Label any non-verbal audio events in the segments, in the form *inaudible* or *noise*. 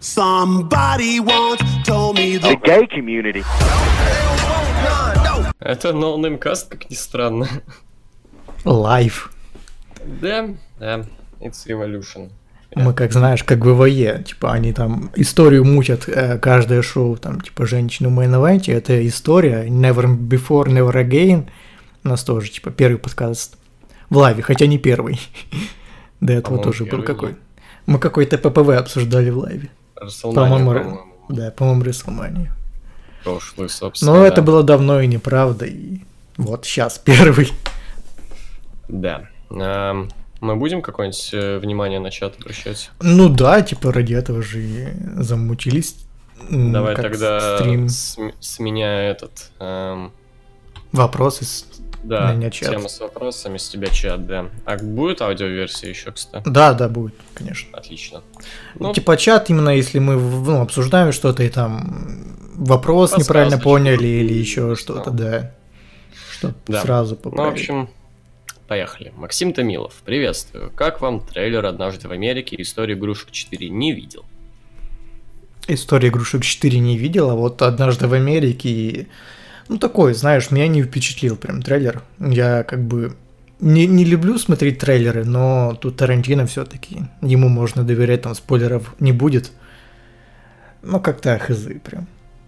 Somebody once told me the gay community. Это NoNameCast, как ни странно. Live. Да, да, it's evolution. Мы, как знаешь, как в ВВЕ, типа они там историю мутят э, каждое шоу, там, типа женщины main это история, never before, never again. У нас тоже, типа, первый подкаст в лайве, хотя не первый. *laughs* До этого тоже был какой. Мы какой-то ППВ обсуждали в лайве. По-моему, по-моему, да, по-моему, Рестлмания. прошлый, собственно. Но да. это было давно и неправда, и вот сейчас первый. Да. Эм, Мы будем какое-нибудь э, внимание на чат обращать? Ну да, типа ради этого же и замучились. Давай тогда Стрим. с, с меня этот... эм, Вопросы. с- да, меня чат. тема с вопросами, с тебя чат, да. А будет аудиоверсия еще, кстати? Да, да, будет, конечно. Отлично. Ну, Типа чат, именно если мы ну, обсуждаем что-то и там вопрос неправильно поняли или еще что-то, да. Чтоб Да. сразу Ну, в поправить. общем, поехали. Максим Томилов, приветствую. Как вам трейлер «Однажды в Америке» и «История игрушек 4» не видел? История игрушек 4 не видел, а вот однажды в Америке, ну такой, знаешь, меня не впечатлил прям трейлер. Я как бы не, не люблю смотреть трейлеры, но тут Тарантино все-таки, ему можно доверять, там спойлеров не будет. Ну как-то хз прям,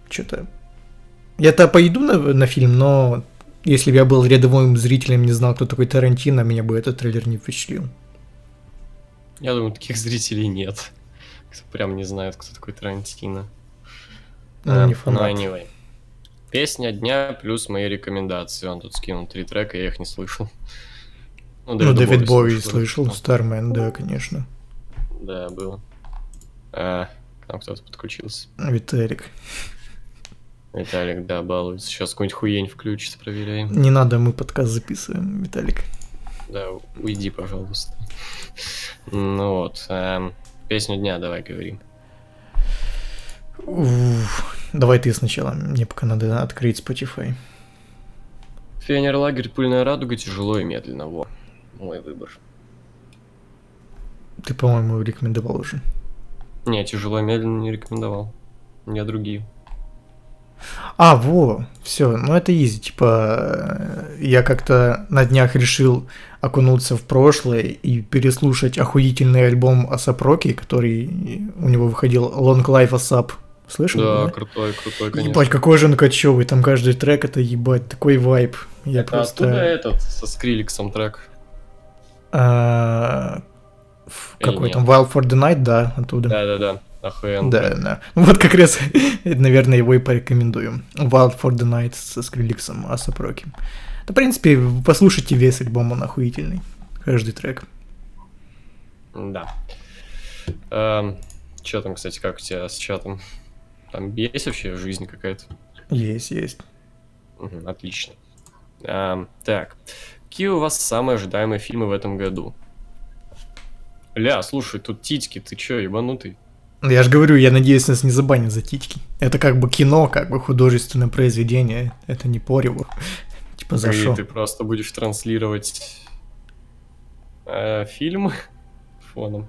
что-то. Я-то пойду на, на фильм, но если бы я был рядовым зрителем, не знал, кто такой Тарантино, меня бы этот трейлер не впечатлил. Я думаю, таких зрителей нет. Кто прям не знает, кто такой Тарантино. Ну, Э, не фанат. Ну, anyway. Песня дня плюс мои рекомендации. Он тут скинул три трека, я их не слышал. Ну, Дэвида Дэвид Боуи слышал. слышал, Стармен, да, конечно. Да, было. А, к нам кто-то подключился. Виталик. Виталик, да, балуется. Сейчас какую-нибудь хуень включит, проверяем. Не надо, мы подкаст записываем, Виталик. Да, уйди, пожалуйста. Ну вот. эм, Песню дня давай говорим. Уф, давай ты сначала, мне пока надо открыть Spotify. Пионерлагерь Пыльная радуга тяжело и медленно. Во. Мой выбор. Ты, по-моему, рекомендовал уже. Не, тяжело и медленно не рекомендовал. Я другие. А, во, все, ну это изи, типа, э, я как-то на днях решил окунуться в прошлое и переслушать охуительный альбом Асап Роки, который у него выходил Long Life Asap. Слышал? Да, крутой, крутой, конечно. Ебать, какой же он кочевый, там каждый трек это ебать, такой вайб. Я Это просто... оттуда этот, со Скриликсом трек. а, Или Какой нет? там, Wild for the Night, да, оттуда. Да-да-да, охуенно. Да, да. Ну Вот как раз, *laughs* наверное, его и порекомендуем. Wild for the Night со Скриликсом, Асапроки. Да, в принципе, послушайте весь альбом, он охуительный. Каждый трек. Да. Эм, Чё там, кстати, как у тебя с чатом? Там есть вообще жизнь какая-то? Есть, есть. Мгм, отлично. Эм, так, какие у вас самые ожидаемые фильмы в этом году? Ля, слушай, тут титьки, ты чё, ебанутый? Ну, Я же говорю, я надеюсь, нас не забанят за титьки. Это как бы кино, как бы художественное произведение. Это не порево. *laughs* Типа за шо. ты просто будешь транслировать э, фильм *laughs* фоном.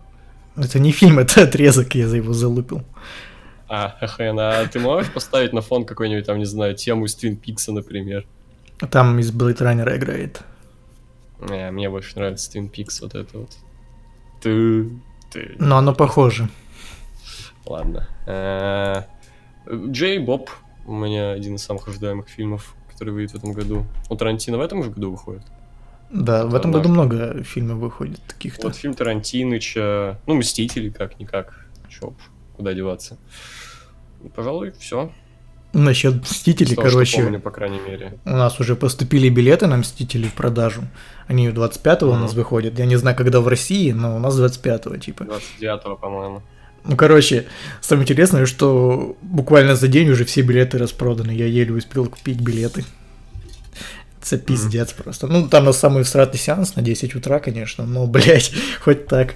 Это не фильм, это отрезок, я за его залупил. А, охрен, а ты можешь поставить на фон какой-нибудь там, не знаю, тему из Твин Пикса, например? Там из Blade Runner играет. Не, мне больше нравится Твин Пикс, вот это вот. Ты, ты. Но оно похоже. Ладно. Э, Джей Боб у меня один из самых ожидаемых фильмов, который выйдет в этом году. У Тарантино в этом же году выходит. Да, в этом году много фильмов выходит таких-то. Вот фильм Тарантиныча, ну, Мстители, как-никак. Чё, куда деваться. Пожалуй, все. Насчет Мстителей, короче, помню, по крайней мере. у нас уже поступили билеты на Мстители в продажу. Они 25-го у нас выходят. Я не знаю, когда в России, но у нас 25-го, типа. 29 по-моему. Ну, короче, самое интересное, что буквально за день уже все билеты распроданы. Я еле успел купить билеты. Это пиздец просто. Ну, там на самый всратый сеанс на 10 утра, конечно, но, *laughs* блядь, хоть так.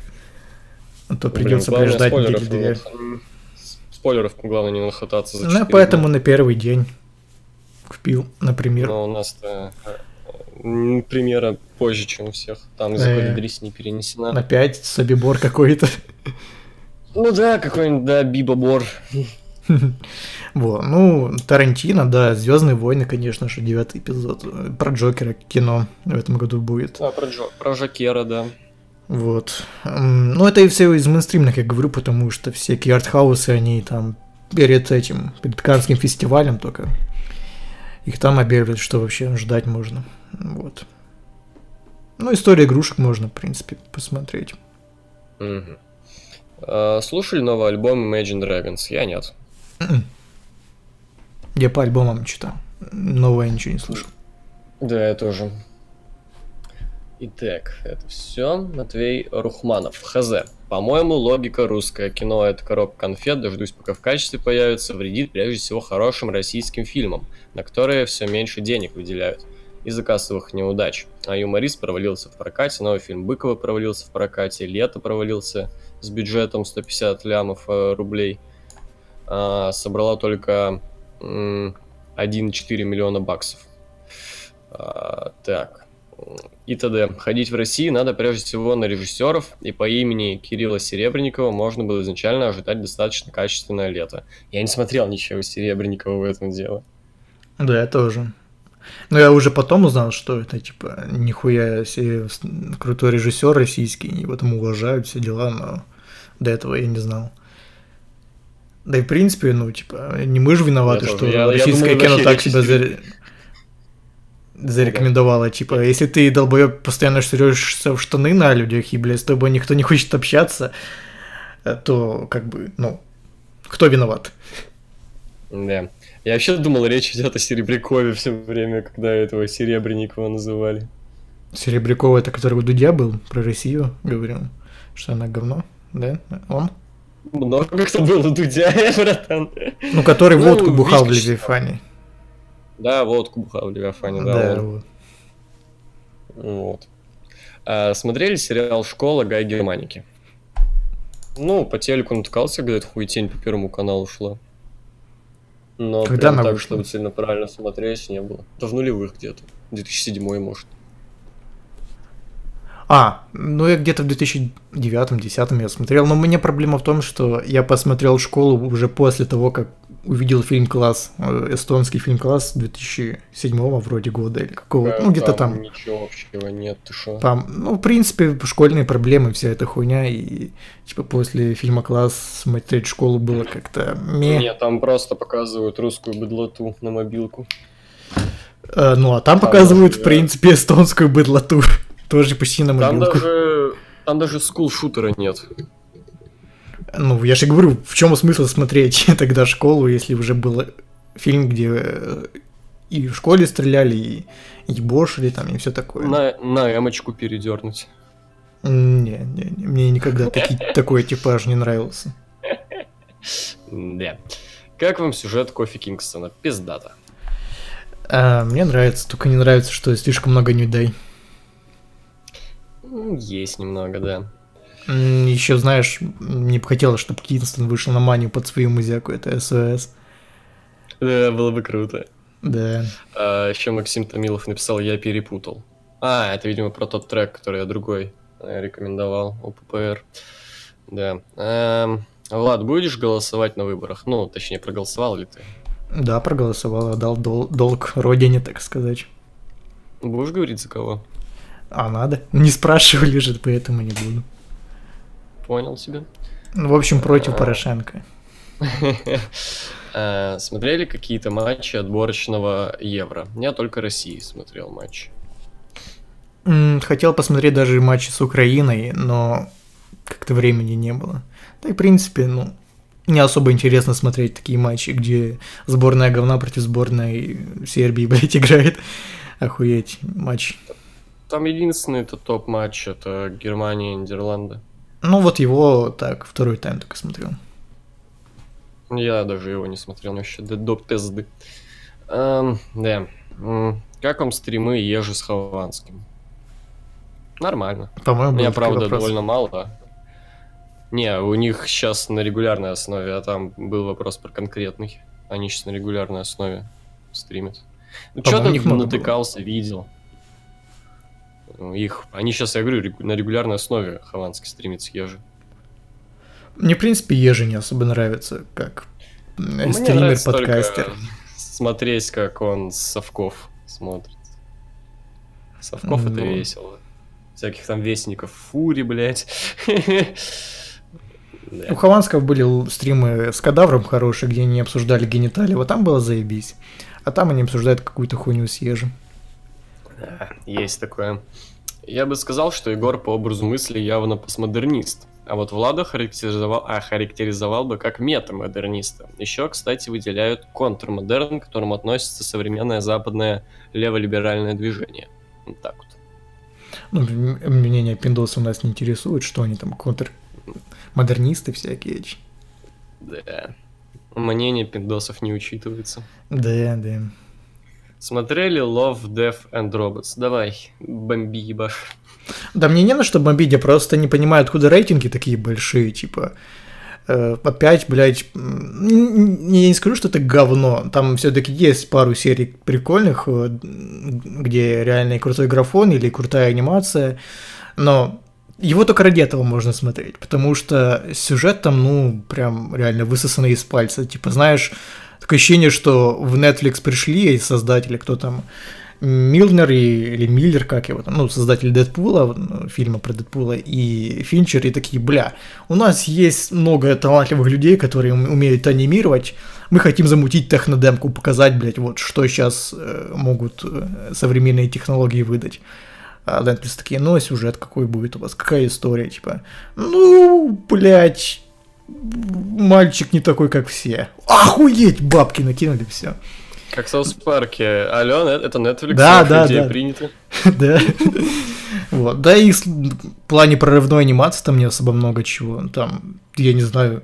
А то придется Блин, приждать недели две. Вот, Спойлеров, главное, не нахвататься за Ну, поэтому дня. на первый день купил, например. Но у нас-то э, м, премьера позже, чем у всех. Там из-за Э. COVID-19 не перенесена. Опять собибор какой-то. Ну да, какой-нибудь, да, Бибобор. *laughs* Во, ну, Тарантино, да, Звездные войны, конечно же, девятый эпизод. Про Джокера кино в этом году будет. А, про, Джо, про Жакера, да. Вот. М, Ну, это и все из мейнстримных, я говорю, потому что всякие артхаусы, они там перед этим, перед Каннским фестивалем только. Их там объявляют, что вообще ждать можно. Вот. Ну, история игрушек можно, в принципе, посмотреть. А, слушали новый альбом Imagine Dragons? Я нет. Я по альбомам читал. Новое ничего не слышал. Да, я тоже. Итак, это все. Матвей Рухманов. Хз. По-моему, логика русское кино это коробка конфет, дождусь пока в качестве появится, вредит прежде всего хорошим российским фильмам, на которые все меньше денег выделяют из-за кассовых неудач. А юморист провалился в прокате, новый фильм Быкова провалился в прокате, Лето провалился с бюджетом 150 лямов э, рублей. А, собрала только м, 1,4 миллиона баксов. А, так. И т.д. Ходить в России надо прежде всего на режиссеров, и по имени Кирилла Серебренникова можно было изначально ожидать достаточно качественное лето. Я не смотрел ничего Серебренникова в этом дело. Да, я тоже. Но я уже потом узнал, что это, типа, нихуя себе крутой режиссер российский, его там уважают, все дела, но до этого я не знал. Да и в принципе, ну, типа, не мы же виноваты, Я что тоже. Я- я российское думал, кино так себя идет- заре- зарекомендовало. Типа, если ты, долбоеб, постоянно штрёшься в штаны на людях, и, блядь, с тобой никто не хочет общаться, э, то, как бы, ну, кто виноват? Да. Я вообще думал, речь идет о Серебрякове все время, когда этого Серебренникова называли. Серебрякова, это который у Дудя был, про Россию говорил, что она говно, да? Он? Много кто был у Дудя, *laughs* братан. Ну, который Ну, водку бухал в Виски Левиафане. Да, водку бухал в Левиафане, да. Да, он. вот. Вот. А, смотрели сериал «Школа» Гай Германики? Ну, по телеку натыкался, эта хуетень по Первому каналу шла. Но Когда прям так, вышла? чтобы сильно правильно смотреть, не было. Да в нулевых где-то. 2007 может. А, ну я где-то в 2009-2010 я смотрел, но у меня проблема в том, что я посмотрел школу уже после того, как увидел фильм «Класс», э, эстонский фильм «Класс» 2007 вроде года или какого, ну где-то там. Ничего общего нет, ты шо? Там, ну, в принципе, школьные проблемы, вся эта хуйня, и, типа, после фильма «Класс» смотреть школу было как-то ме. Нет, там просто показывают русскую быдлоту на мобилку. Э, ну, а там Там показывают, даже, в принципе, эстонскую быдлоту. *laughs* Тоже почти на Там мобилку. даже... Там даже скул-шутера нет. Ну, я же говорю, в чем смысл смотреть *laughs* тогда школу, если уже был фильм, где э, и в школе стреляли, и ебошили там, и все такое. На, на эмочку передернуть. Не, не, не, мне никогда *laughs* таки- такой типаж не нравился. Да. Как вам сюжет Кофи Кингстона? Пиздата. А, мне нравится, только не нравится, что слишком много не дай. Есть немного, да. Еще, знаешь, мне бы хотелось, чтобы Кингстон вышел на манию под свою музяку, это СОС. Да, было бы круто. Да. А, еще Максим Томилов написал «Я перепутал». А, это, видимо, про тот трек, который я другой э, рекомендовал, ОППР. Да. Эм, Влад, будешь голосовать на выборах? Ну, точнее, проголосовал ли ты? Да, проголосовал, отдал дол- долг родине, так сказать. Будешь говорить за кого? А надо? Не спрашивали же, поэтому не буду. Понял тебя. Ну, в общем, против А. Порошенко. *laughs* Э, Смотрели какие-то матчи отборочного Евро? Я только России смотрел матч. Хотел посмотреть даже матчи с Украиной, но как-то времени не было. Да и, в принципе, ну, не особо интересно смотреть такие матчи, где сборная говна против сборной Сербии, *laughs* блядь, играет. Охуеть, матч. Там единственный это топ-матч, это Германия и Нидерланды. Ну, вот его так, второй тайм только смотрел. Я даже его не смотрел вообще до, до пизды. Эм, да. Как вам стримы Ежи с Хованским? Нормально. По-моему, Меня, правда, вопрос. довольно мало. Не, у них сейчас на регулярной основе, а там был вопрос про конкретный. Они сейчас на регулярной основе стримят. Ну, что-то них много было. натыкался, видел. Их, они сейчас, я говорю, на регулярной основе Хованский стримит с Ежи. Мне, в принципе, Ежи не особо нравится, как Мне стример, подкастер. смотреть, как он с совков смотрит. Совков это Ну. весело. Всяких там вестников фури, блядь. *laughs* У. Хованского были стримы с кадавром хорошие, где они обсуждали гениталии, вот там было заебись. А там они обсуждают какую-то хуйню с Ежем. Да, есть такое. Я бы сказал, что Егор по образу мысли явно постмодернист. А вот Влада характеризовал, а, характеризовал бы как метамодерниста. Еще, кстати, выделяют контрмодерн, к которому относится современное западное леволиберальное движение. Вот так вот. Ну, мнение пиндоса нас не интересует, что они там контр... Модернисты всякие. Да. Мнение пиндосов не учитывается. Да, да. Смотрели Love, Death and Robots? Давай, бомби ебаш. Да мне не на что бомбить, я просто не понимаю, откуда рейтинги такие большие, типа... э, опять, блядь, я не скажу, что это говно. Там все-таки есть пару серий прикольных, э, где реально и крутой графон или крутая анимация, но его только ради этого можно смотреть, потому что сюжет там, ну, прям реально высосанный из пальца. Типа, знаешь, такое ощущение, что в Netflix пришли создатели, кто там, Милнер и, или Миллер, как его там, ну, создатель Дэдпула, ну, фильма про Дэдпула, и Финчер, и такие, бля, у нас есть много талантливых людей, которые ум- умеют анимировать, мы хотим замутить технодемку, показать, блядь, вот, что сейчас могут э, современные технологии выдать. А Netflix такие, ну, а сюжет какой будет у вас, какая история, типа, ну, блядь, мальчик не такой, как все. Охуеть, бабки накинули, все. Как в Саус Парке. Алло, это Netflix, Да, да, да. принята. *laughs* Да. Вот. Да и в плане прорывной анимации там не особо много чего. Там, я не знаю.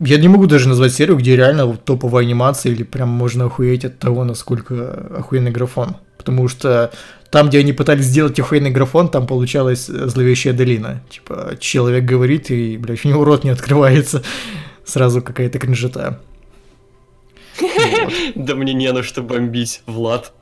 Я не могу даже назвать серию, где реально вот топовая анимация, или прям можно охуеть от того, насколько охуенный графон. Потому что там, где они пытались сделать охуенный графон, там получалась э, зловещая долина. Типа, человек говорит, и, блядь, у него рот не открывается. Сразу какая-то кринжета. *laughs* Да мне не на что бомбить, Влад.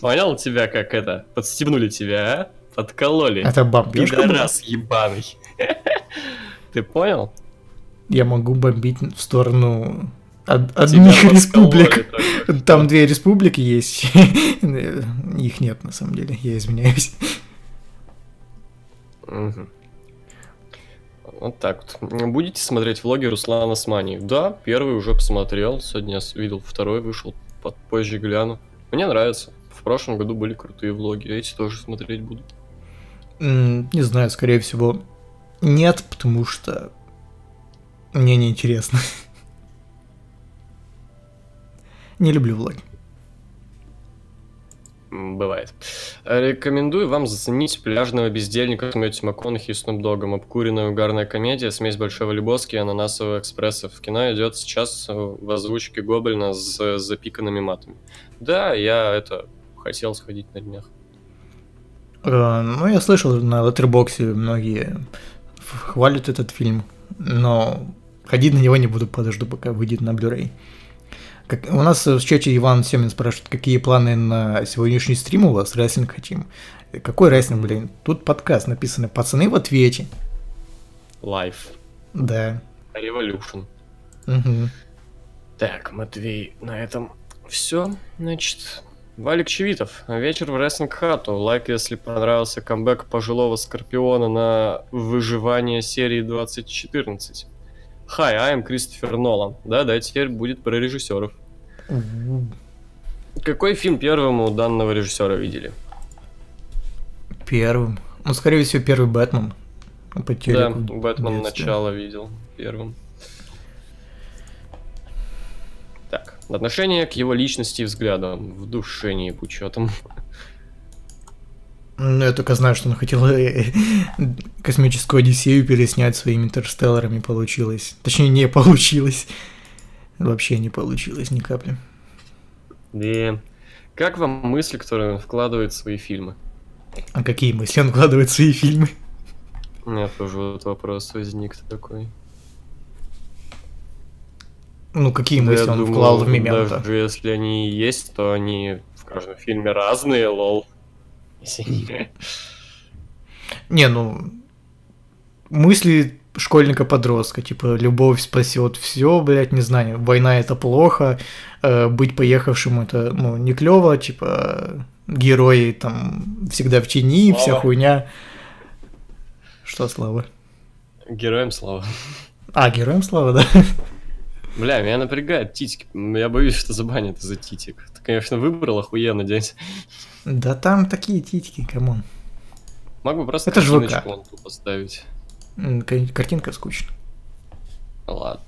Понял тебя, как это? Подстебнули тебя, а? Подкололи. Это бомбежка? Пидорас ебаный. *laughs* Ты понял? Я могу бомбить в сторону од- одних республик. Там две республики есть. *laughs* Их нет, на самом деле, я извиняюсь. Вот так вот. Будете смотреть влоги Руслана Смани? Да, первый уже посмотрел. Сегодня я видел второй, вышел. Под позже гляну. Мне нравится. В прошлом году были крутые влоги. Эти тоже смотреть буду. Не знаю, скорее всего, нет, потому что мне неинтересно. Не люблю влоги. М, Бывает. Рекомендую вам заценить пляжного бездельника с Мэтью МакКонахи и Снуп Догом. Обкуренная угарная комедия, смесь Большого Лебовски и Ананасового экспресса. В кино идет сейчас в озвучке Гоблина с запиканными матами. Да, я это хотел сходить на днях. Э, Ну, я слышал на Letterboxd многие хвалят этот фильм, но ходить на него не буду, подожду, пока выйдет на Blu-ray. Как, у нас в чате Иван Семин спрашивает, какие планы на сегодняшний стрим у вас, рестлинг хотим. Какой рестлинг, блин? Тут подкаст написано «Пацаны в ответе». Life. Да. Revolution. Мгм. Так, Матвей, на этом все. Значит, Валик Чевитов. Вечер в Рестлинг Хату. Лайк, если понравился камбэк пожилого Скорпиона на выживание серии 2014. Hi, I'm Кристофер Нолан. Да-да, теперь будет про режиссеров. Какой фильм первым у данного режиссера видели? Первым. Ну, скорее всего, первый Бэтмен. По Да, телеку в Бэтмен начало видел первым. Так, отношение к его личности и взглядам. В душе не учетом. Ну, я только знаю, что он хотел э, космическую Одиссею переснять своими интерстелларами, получилось. Точнее, не получилось. Вообще не получилось ни капли. Да. Как вам мысли, которые он вкладывает в свои фильмы? А какие мысли он вкладывает в свои фильмы? У меня тоже вот вопрос возник такой. Ну, какие Да, мысли он думаю, вклал в Мементо? Даже если они есть, то они в каждом фильме разные, лол. Не, ну, мысли школьника-подростка, типа, любовь спасет все, блядь, не знаю, война это плохо, э, быть поехавшим это, ну, не клево, типа, герои там всегда в тени, вся Слава. хуйня. Что, Слава? Героям слава. А, героям слава, да? Бля, меня напрягает титек. Я боюсь, что забанят из-за титек. Ты, конечно, выбрал охуенно дядь. Да там такие титьки, come on. Мог бы просто Это ж ВК. картиночку вон ту поставить. Картинка скучная. Ладно.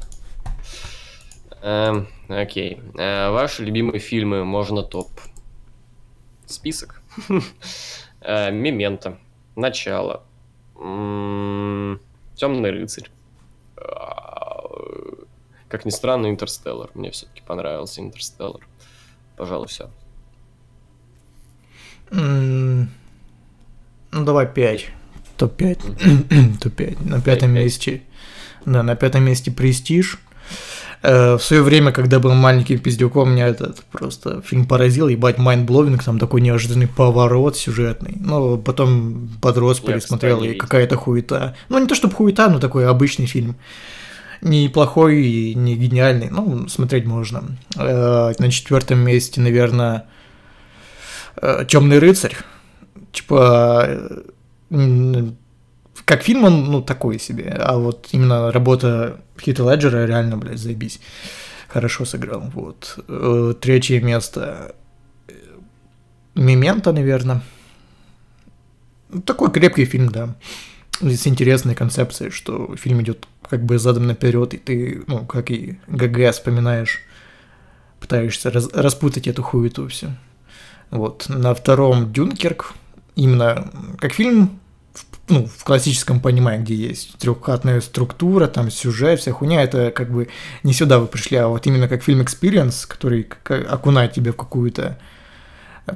Эм, окей. Э, ваши любимые фильмы можно топ. Список. *laughs* Э, Мементо. Начало. Темный рыцарь. А, Как ни странно, Интерстеллар. Мне все-таки понравился Интерстеллар. Пожалуй, все. Ну, давай 5. Топ-5. *clears throat* Топ-5. На пятом месте. Да, на пятом месте Престиж. Э, В свое время, когда был маленьким пиздюком, меня этот просто фильм поразил, ебать, mind-blowing, там такой неожиданный поворот сюжетный. Ну, потом подрос, Я, пересмотрел, и какая-то хуета. Ну, не то чтобы хуета, но такой обычный фильм. Не плохой и не гениальный, ну, смотреть можно. Э, На четвертом месте, наверное, Темный рыцарь. Типа, э, как фильм он, ну, такой себе, а вот именно работа Хита Леджера реально, блядь, заебись. Хорошо сыграл, вот. Э, Третье место э, Мемента, наверное. Ну, Такой крепкий фильм, да. И С интересной концепцией, что фильм идет как бы задом наперед, и ты, ну, как и ГГ вспоминаешь, пытаешься раз- распутать эту хуету все. Вот. На втором Дюнкерк, именно как фильм, в- ну, в классическом понимании, где есть трехкратная структура, там сюжет, вся хуйня, это как бы не сюда вы пришли, а вот именно как фильм Experience, который окунает тебя в какую-то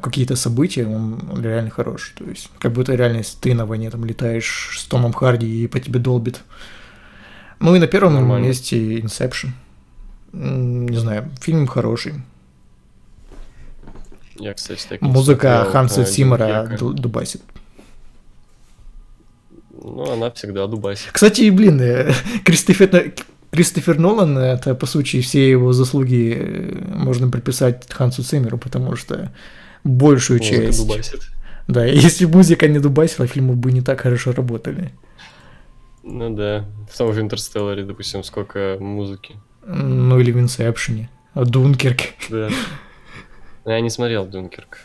какие-то события, он, реально хорош. То есть, как будто реально ты на войне там летаешь с Томом Харди и по тебе долбит. Ну и на первом Нормально. месте Inception. Не знаю, фильм хороший. Я, кстати, так Музыка смотрел, Ханса э, Циммера дубасит. Ну, она всегда дубасит. Кстати, блин, э, Кристофер, Кристофер Нолан, это, по сути, все его заслуги э, можно приписать Хансу Циммеру, потому что большую Музыка часть... дубасит. Да, *laughs* если бы музыка не дубасила, фильмы бы не так хорошо работали. Ну да. В том же Интерстелларе, допустим, сколько музыки. Ну или в Инсепшене. Дункерк. Да. *laughs* Но Я не смотрел Дункерк.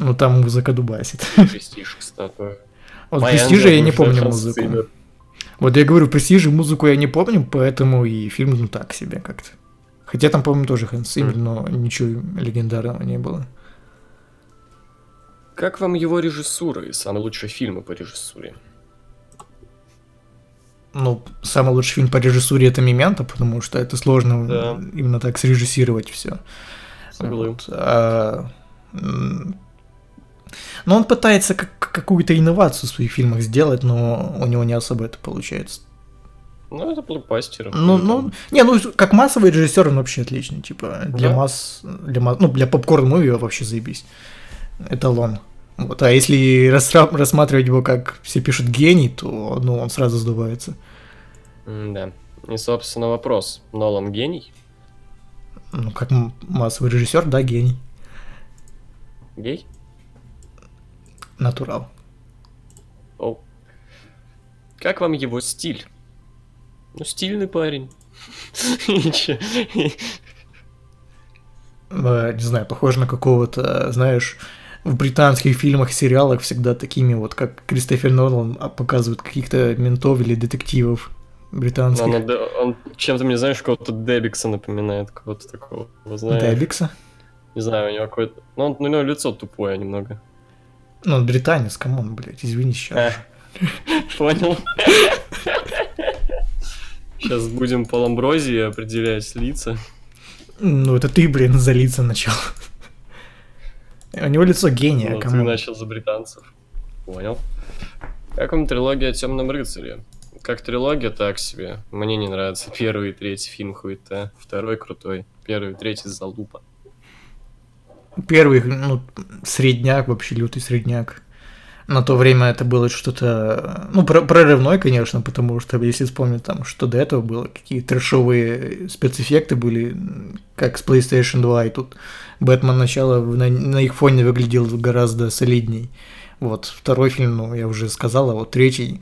Ну там музыка дубасит. *laughs* Престиж, кстати. Вот Моя Престиже я не помню музыку. Вот я говорю, в Престиже музыку я не помню, поэтому и фильм ну так себе как-то. Хотя там, по-моему, тоже Ханс Циммер, Мгм. но ничего легендарного не было. Как вам его режиссура и самые лучшие фильмы по режиссуре? Ну, самый лучший фильм по режиссуре это Мемента, потому что это сложно Да. именно так срежиссировать все. Согласен. Но он пытается как- какую-то инновацию в своих фильмах сделать, но у него не особо это получается. Ну, это блокбастер. Ну, ну, там- не, ну, как массовый режиссер он вообще отличный, типа, для Да. масс, для масс, ну, для попкорн муви вообще заебись. Эталон. Вот, а если расра- рассматривать его как все пишут гений, то, ну, он сразу сдувается. М-да. И, собственно, вопрос. Нолан гений? Ну, как массовый режиссер, да, гений. Гей? Натурал. О. Как вам его стиль? Ну, стильный парень. *laughs* Э, не знаю, похож на какого-то, знаешь, в британских фильмах, сериалах всегда такими вот, как Кристофер Нолан а, показывают каких-то ментов или детективов британских. Он, он- он чем-то мне, знаешь, кого-то Дебикса напоминает, кого-то такого. Знаешь? Дебикса? Не знаю, у него какое-то... Ну, он- у него лицо тупое немного. Ну, он британец, come on, блядь, извини сейчас. А, *laughs* Понял. Сейчас будем по Ломброзо определять лица. Ну, это ты, блин, за лица начал. У него лицо гения, Ну, ты come on. начал за британцев. Понял. Как вам трилогия о Темном рыцаре? Как трилогия, так себе. Мне не нравится первый и третий фильм хуета. Второй крутой. Первый и третий залупа. Первый, ну, средняк, вообще лютый средняк. на то время это было что-то, ну, прорывной, конечно, потому что, если вспомнить там, что до этого было, какие трешовые спецэффекты были, как с PlayStation 2, и тут Бэтмен начало на, на их фоне выглядел гораздо солидней. Вот, второй фильм, ну, я уже сказал, а вот третий,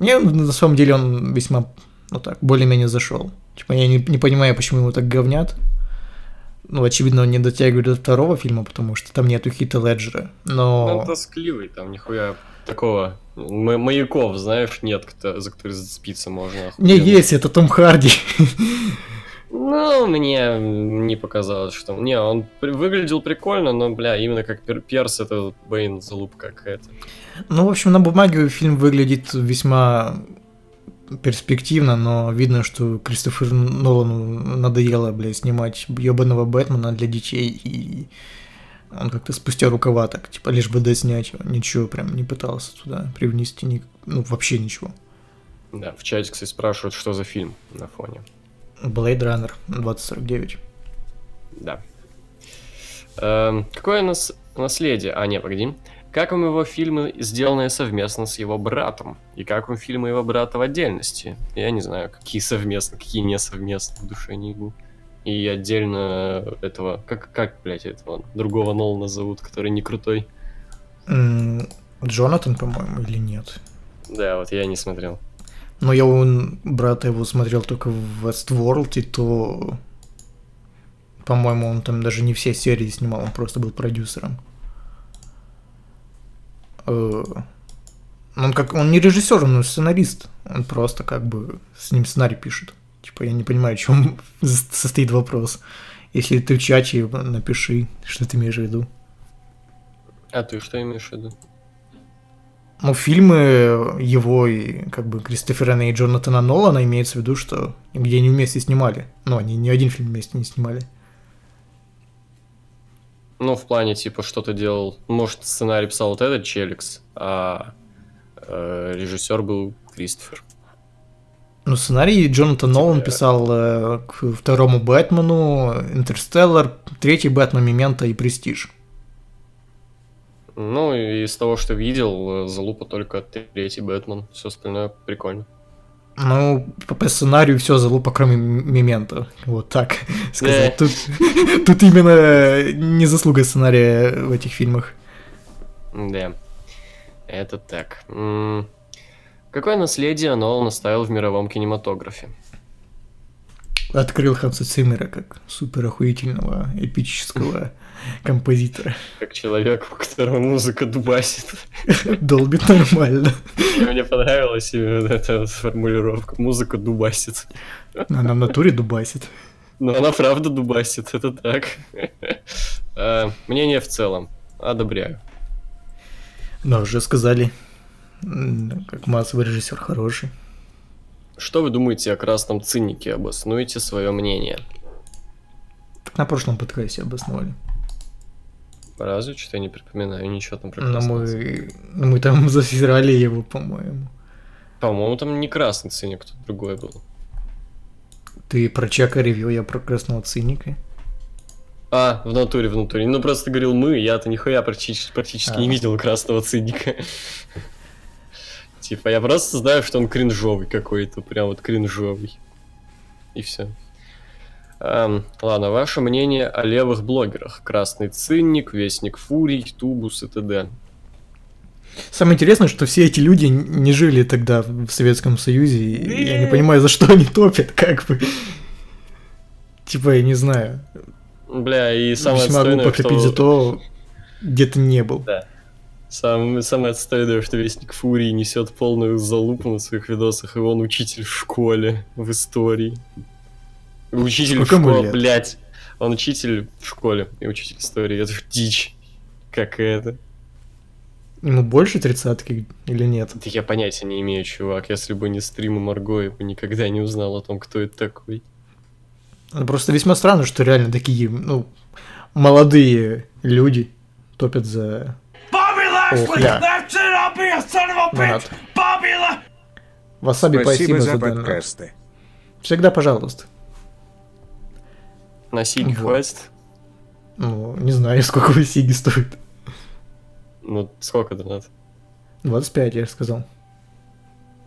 мне на самом деле он весьма, ну так, более-менее зашел. Типа я не, не понимаю, почему его так говнят. Ну, очевидно, он не дотягивает до второго фильма, потому что там нету Хита Леджера. Но... Ну, он тоскливый, там нихуя такого маяков, знаешь, нет, кто, за который зацепиться можно. Не, есть, это Том Харди. Ну, мне не показалось, что... Не, он выглядел прикольно, но, бля, именно как пер Перс, это Бэйн залупка какая-то. Ну, в общем, на бумаге фильм выглядит весьма перспективно, но видно, что Кристофер Нолану надоело, блядь, снимать ебаного Бэтмена для детей, и он как-то спустя рукава так, типа, лишь бы доснять его, ничего прям не пытался туда привнести, ни... ну, вообще ничего. Да, в чате, кстати, спрашивают, что за фильм на фоне. Blade Runner 2049. Да. Эм, какое нас наследие? А, не, погоди. Как вам его фильмы, сделанные совместно с его братом? И как вам фильмы его брата в отдельности? Я не знаю, какие совместно, какие не совместно, в душе не иду. И отдельно этого, как, как, блядь, этого другого Нолана зовут, который не крутой? Джонатан, по-моему, или нет? Да, вот я не смотрел. Но я он брата его смотрел только в Westworld, и то, по-моему, он там даже не все серии снимал, он просто был продюсером. Э, он как он не режиссер, он сценарист. Он просто как бы с ним сценарий пишет. Типа я не понимаю, в чем *laughs* состоит вопрос. Если ты в чате, напиши, что ты имеешь в виду. А ты что имеешь в виду? Ну, фильмы его и как бы Кристофера и Джонатана Нолана имеется в виду, что где они вместе снимали. Но они ни один фильм вместе не снимали. Ну, в плане, типа, что ты делал... Может, сценарий писал вот этот Челикс, а э, режиссер был Кристофер. Ну, сценарий Джонатан Нолан типа, писал э, к второму Бэтмену, Интерстеллар, третий Бэтмен, Мемента и Престиж. Ну, из того, что видел, э, залупа только третий Бэтмен. Все остальное прикольно. Ну, по сценарию все залупа, кроме Мемента. Вот так *laughs* сказать. Тут, *laughs* тут именно не заслуга сценария в этих фильмах. Да, это так. Какое наследие Нолан оставил в мировом кинематографе? Открыл Ханса Циммера как супер охуительного эпического *laughs* композитора. Как человек, у которого музыка дубасит. *laughs* Долбит нормально. Мне понравилась именно эта формулировка. Музыка дубасит. Она в натуре дубасит. Но она правда дубасит, это так. А, мнение в целом. Одобряю. Да, уже сказали, как массовый режиссер хороший. Что вы думаете о красном цинике? Обоснуйте свое мнение. Так на прошлом подкасте обосновали. Разве? Что-то я не припоминаю ничего там про Но мы, мы там *laughs* засирали его, по-моему. По-моему, там не красный циник, кто другой был. Ты про Чака ревью, я про красного циника. А, в натуре, в натуре. Ну, просто говорил мы, я-то нихуя практически, практически а. не видел красного циника. Типа, я просто знаю, что он кринжовый какой-то, прям вот кринжовый. И все. Эм, ладно, ваше мнение о левых блогерах. Красный цинник, Вестник Фурий, Тубус и т.д. Самое интересное, что все эти люди не жили тогда в Советском Союзе, и я не понимаю, за что они топят, как бы. Типа, я не знаю. Бля, и самое Весьма глупо что... за то, где ты не был. Да. Сам, самое отстойное, что Вестник Фурии несет полную залупу на своих видосах, и он учитель в школе в истории. Учитель Сколько в школе, блядь. Он учитель в школе и учитель истории. Это дичь какая-то. Ему больше тридцатки или нет? Да я понятия не имею, чувак. Если бы не стримы Марго, я бы никогда не узнал о том, кто это такой. Ну, просто весьма странно, что реально такие, ну, молодые люди топят за... Ох, я. Васаби, спасибо, спасибо за, за подкасты. Всегда пожалуйста. На Сиги вот. хватит? Ну, не знаю, *laughs* сколько вы Сиги стоит. Ну, сколько донат? 25, я же сказал.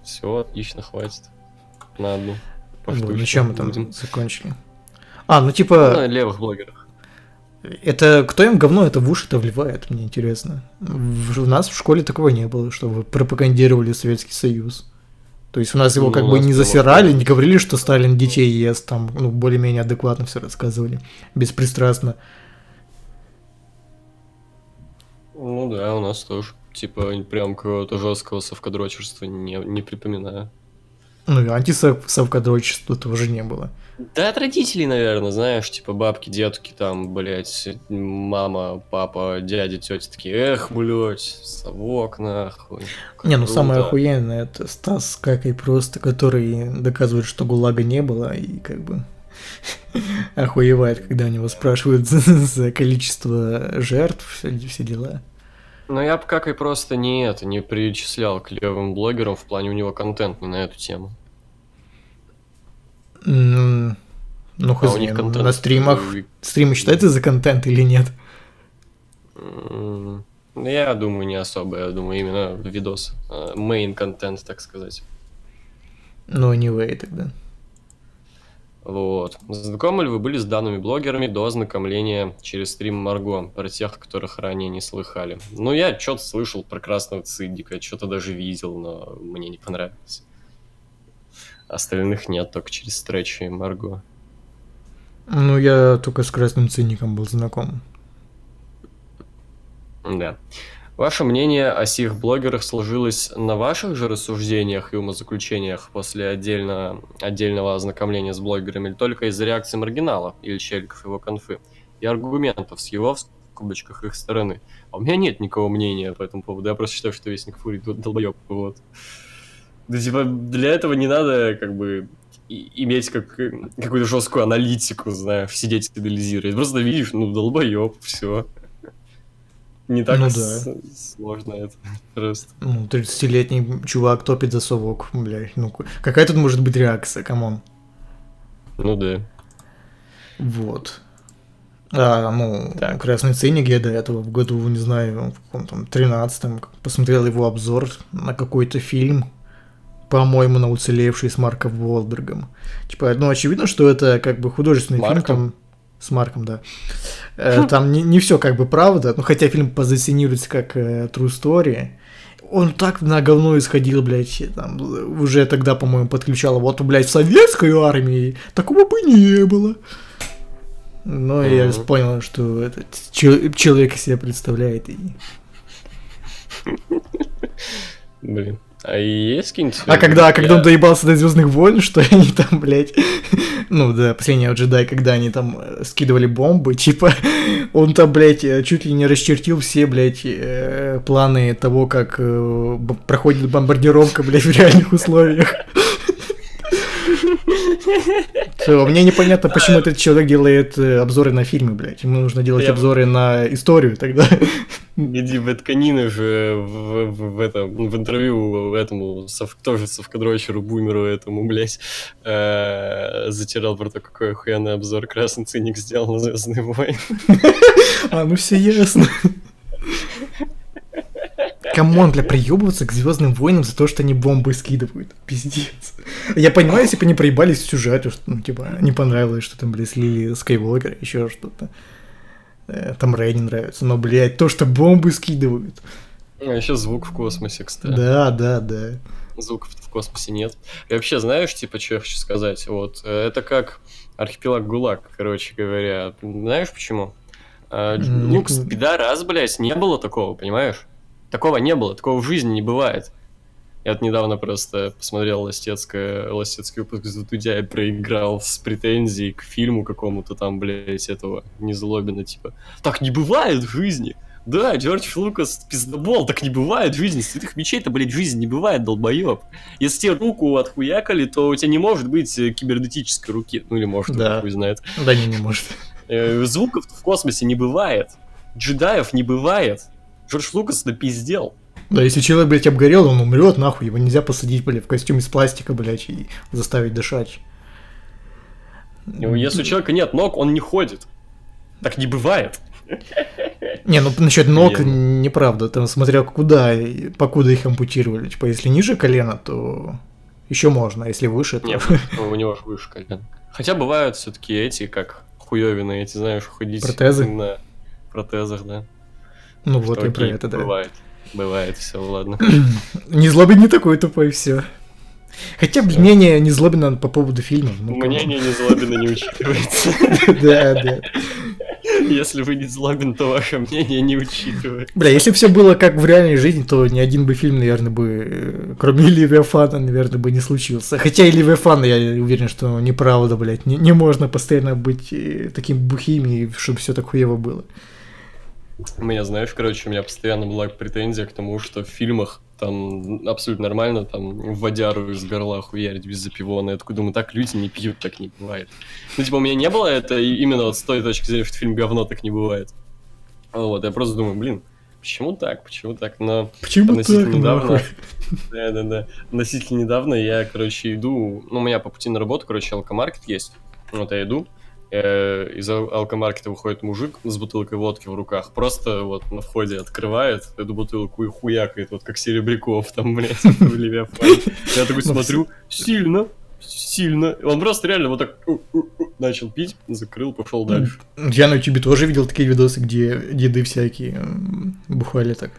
Все, отлично, хватит. На одну. Ну чем мы там будем. закончили? А, ну На типа, левых блогерах. Это кто им говно это в уши-то вливает, мне интересно. В, у нас в школе такого не было, чтобы пропагандировали Советский Союз. То есть у нас его Ну, как бы не засирали, не говорили, что Сталин детей ест, там, ну, более-менее адекватно все рассказывали, беспристрастно. Ну да, у нас тоже. Типа, прям какого-то жесткого совкадрочерства не, не припоминаю. Ну и антисовкадрочества тоже не было. Да, от родителей, наверное, знаешь, типа бабки, дедушки, там, блядь, мама, папа, дядя, тетя такие, эх, блядь, совок нахуй. как Не, ну круто». самое охуенное это Стас с Какой просто, который доказывает, что ГУЛАГа не было, и как бы *laughs* охуевает, когда у него спрашивают за, количество жертв, все, дела. Ну, я бы как и просто не это, не причислял к левым блогерам в плане у него контент не на эту тему. Ну, А хз, у них контент... на стримах э, стримы считаются за контент или нет? Ну, я думаю, не особо, я думаю, именно видос. Мейн контент, так сказать. Ну, anyway, тогда. Вот. Знакомы ли вы были с данными блогерами до ознакомления через стрим Марго, про тех, которых ранее не слыхали? Ну, я что-то слышал про Красного Цидика, что-то даже видел, но мне не понравилось. Остальных нет, только через встречи Марго. Ну, я только с Красным Циником был знаком. Да. Ваше мнение о сих блогерах сложилось на ваших же рассуждениях и умозаключениях после отдельно, отдельного ознакомления с блогерами или только из-за реакции маргинала или челиков его конфы и аргументов с его, в скобочках, их стороны? А у меня нет никакого мнения по этому поводу, я просто считаю, что Вестник Фурий дол- долбоёб, вот. Да, типа, для этого не надо, как бы, иметь как, какую-то жесткую аналитику, знаешь, сидеть и анализировать. Просто видишь, ну, долбоеб, все. Не так Ну с- сложно это. *laughs* Просто. Ну, 30-летний чувак топит за совок, блядь. Ну, какая тут может быть реакция, come on? Ну да. Вот. А, ну, Так. Красный Циник я до этого в году, не знаю, в каком там 13-м посмотрел его обзор на какой-то фильм, по-моему, на уцелевший с Марком Уолбергом. Типа, ну, очевидно, что это как бы художественный фильм, Марком? там... С Марком, да. Э, Там не, не все как бы правда, ну, хотя фильм позиционируется как э, true story. Он так на говно исходил, блядь, там, уже тогда, по-моему, подключало, вот, блядь, в советской армии такого бы не было. Но я Мгм. понял, что этот чел- человек себя представляет. И... Блин. А есть какие-нибудь... А когда, когда он Я- доебался до Звездных войн, *laughs* что они там, блядь, *laughs* ну да, последнего джедай, когда они там э, скидывали бомбы, *laughs* типа, он там, блядь, э, чуть ли не расчертил все, блядь, э, планы того, как проходит бомбардировка, блядь, в реальных условиях. Всё, Мне непонятно, почему этот человек делает э, обзоры на фильмы, блядь. Ему нужно делать Я- обзоры на историю тогда. Где Бэтканина же в, в, в этом, в интервью этому, сов, тоже совкадрочеру, бумеру этому, блядь, э, затирал про то, какой охуенный обзор Красный Циник сделал на Звездные войны. *laughs* А, ну все ясно. Come on, бля, приебываться к Звездным войнам за то, что они бомбы скидывают. Пиздец. Я понимаю, если бы они проебались в сюжете, что, ну, типа, не понравилось, что там, бля, слили Скайуокера, еще что-то. Э, Там Рэй не нравится. Но, блядь, то, что бомбы скидывают. А еще звук в космосе, кстати. Да, да, да. Звуков в космосе нет. И вообще, знаешь, типа, что я хочу сказать? Вот, э, это как архипелаг ГУЛАГ, короче говоря. Знаешь почему? Дж- М, Ну, не- спида раз, блядь, не было такого, понимаешь? Такого не было, такого в жизни не бывает. Я вот недавно просто посмотрел Ластецкое, Ластецкий выпуск за Дудя и проиграл с претензией к фильму какому-то там, блядь, этого Незлобина, типа. Так не бывает в жизни! Да, Джордж Лукас пиздобол, так не бывает в жизни. Святых мечей-то, блядь, в жизни не бывает, долбоеб. Если тебе руку отхуякали, то у тебя не может быть э, кибернетической руки. Ну или может, Да. хуй знает. Да не, не может. Э, Звуков в космосе не бывает. Джедаев не бывает. Джордж Лукас напиздел. Да, если человек, блядь, обгорел, он умрет, нахуй, его нельзя посадить, блядь, в костюм из пластика, блядь, и заставить дышать. Ну, Если у человека нет ног, он не ходит. Так не бывает. Не, ну насчет ног Верно. неправда. Там смотря куда, и покуда их ампутировали. Типа, если ниже колена, то еще можно, а если выше, то... Не, *laughs* ну, у него же выше колен. Хотя бывают все-таки эти, как хуевины, эти, знаешь, ходить Протезы? на протезах, да. Ну вот Что и про это, да. Бывает. Бывает, все, ладно. *clears throat* Не злобин не такой тупой, все. Хотя блин, мнение не злобина по поводу фильмов. ну, Мнение Незлобина не учитывается. *laughs* Да, да. Если вы не злобин, то ваше мнение не учитывается. Бля, если все было как в реальной жизни, то ни один бы фильм, наверное, бы, э, кроме Левиафана, наверное, бы не случился. Хотя и Левиафан, я уверен, что неправда, блядь. Не, не можно постоянно быть э, таким бухим, и чтобы все так хуево было. У меня, знаешь, короче, у меня постоянно была претензия к тому, что в фильмах там абсолютно нормально, там, водяру из горла хуярить без запивона. Я такой думаю, так люди не пьют, так не бывает. Ну, типа, у меня не было это именно вот с той точки зрения, что фильм говно так не бывает. Вот, я просто думаю, блин, почему так, почему так? Но Почему так, относительно недавно, нахуй? да, да, да, относительно недавно я, короче, иду, ну, у меня по пути на работу, короче, алкомаркет есть, вот я иду, из ал- алкомаркета выходит мужик с бутылкой водки в руках, просто вот на входе открывает эту бутылку и хуякает, вот как Серебряков там, блядь, *laughs* в Левиафане. Я такой *laughs* Ну, смотрю, сильно, сильно. Он просто реально вот так начал пить, закрыл, пошел дальше. Я на ютубе тоже видел такие видосы, где деды всякие бухали так.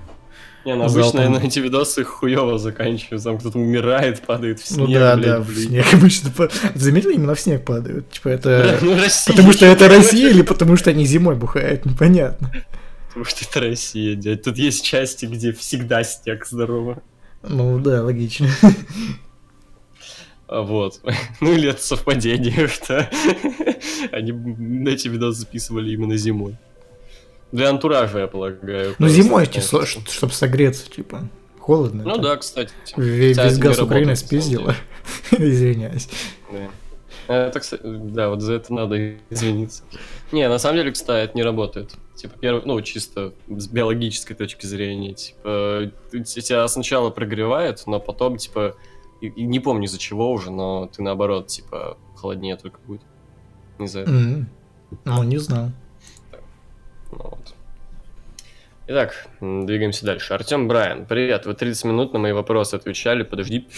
Не, ну обычно на эти видосы хуево заканчиваются, там кто-то умирает, падает в снег, Ну да, блядь, да, в блин. снег обычно. заметил, именно в снег падают? Типа это... Ну, Россия, Потому что это Россия или потому что они зимой бухают, непонятно. Потому что это Россия, дядь. Тут есть части, где всегда снег здорово. Ну да, логично. А вот. *laughs* Ну или это совпадение, *laughs* что они эти видосы записывали именно зимой. Для антуража, я полагаю. Ну зимой, конечно. чтобы согреться, типа. Холодно. Ну это. да, кстати. Весь газ Украины спиздила. *laughs* Извиняюсь. Да. Это, кстати, да, вот за это надо извиниться. Не, на самом деле, кстати, это не работает. Типа, первый, ну, чисто с биологической точки зрения, типа, тебя сначала прогревает, но потом, типа, и- и не помню из-за чего уже, но ты наоборот, типа, холоднее только будет. Не знаю. М. Ну, не знал. Ну, вот. Итак, двигаемся дальше. Артем Брайан, привет. Вы 30 минут на мои вопросы отвечали. Подожди.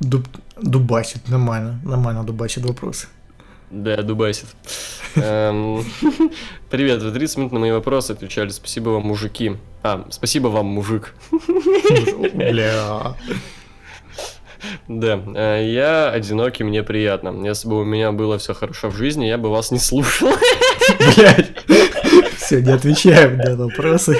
Дуб- Дубасит, нормально. Нормально дубасит вопрос. Да, дубасит. Эм, *laughs* Привет, вы 30 минут на мои вопросы отвечали. Спасибо вам, мужики. А, спасибо вам, мужик. *laughs* Бля. Да, э, я одинокий, мне приятно. Если бы у меня было все хорошо в жизни, я бы вас не слушал. *laughs* Блядь. Все, не отвечаем на вопросы.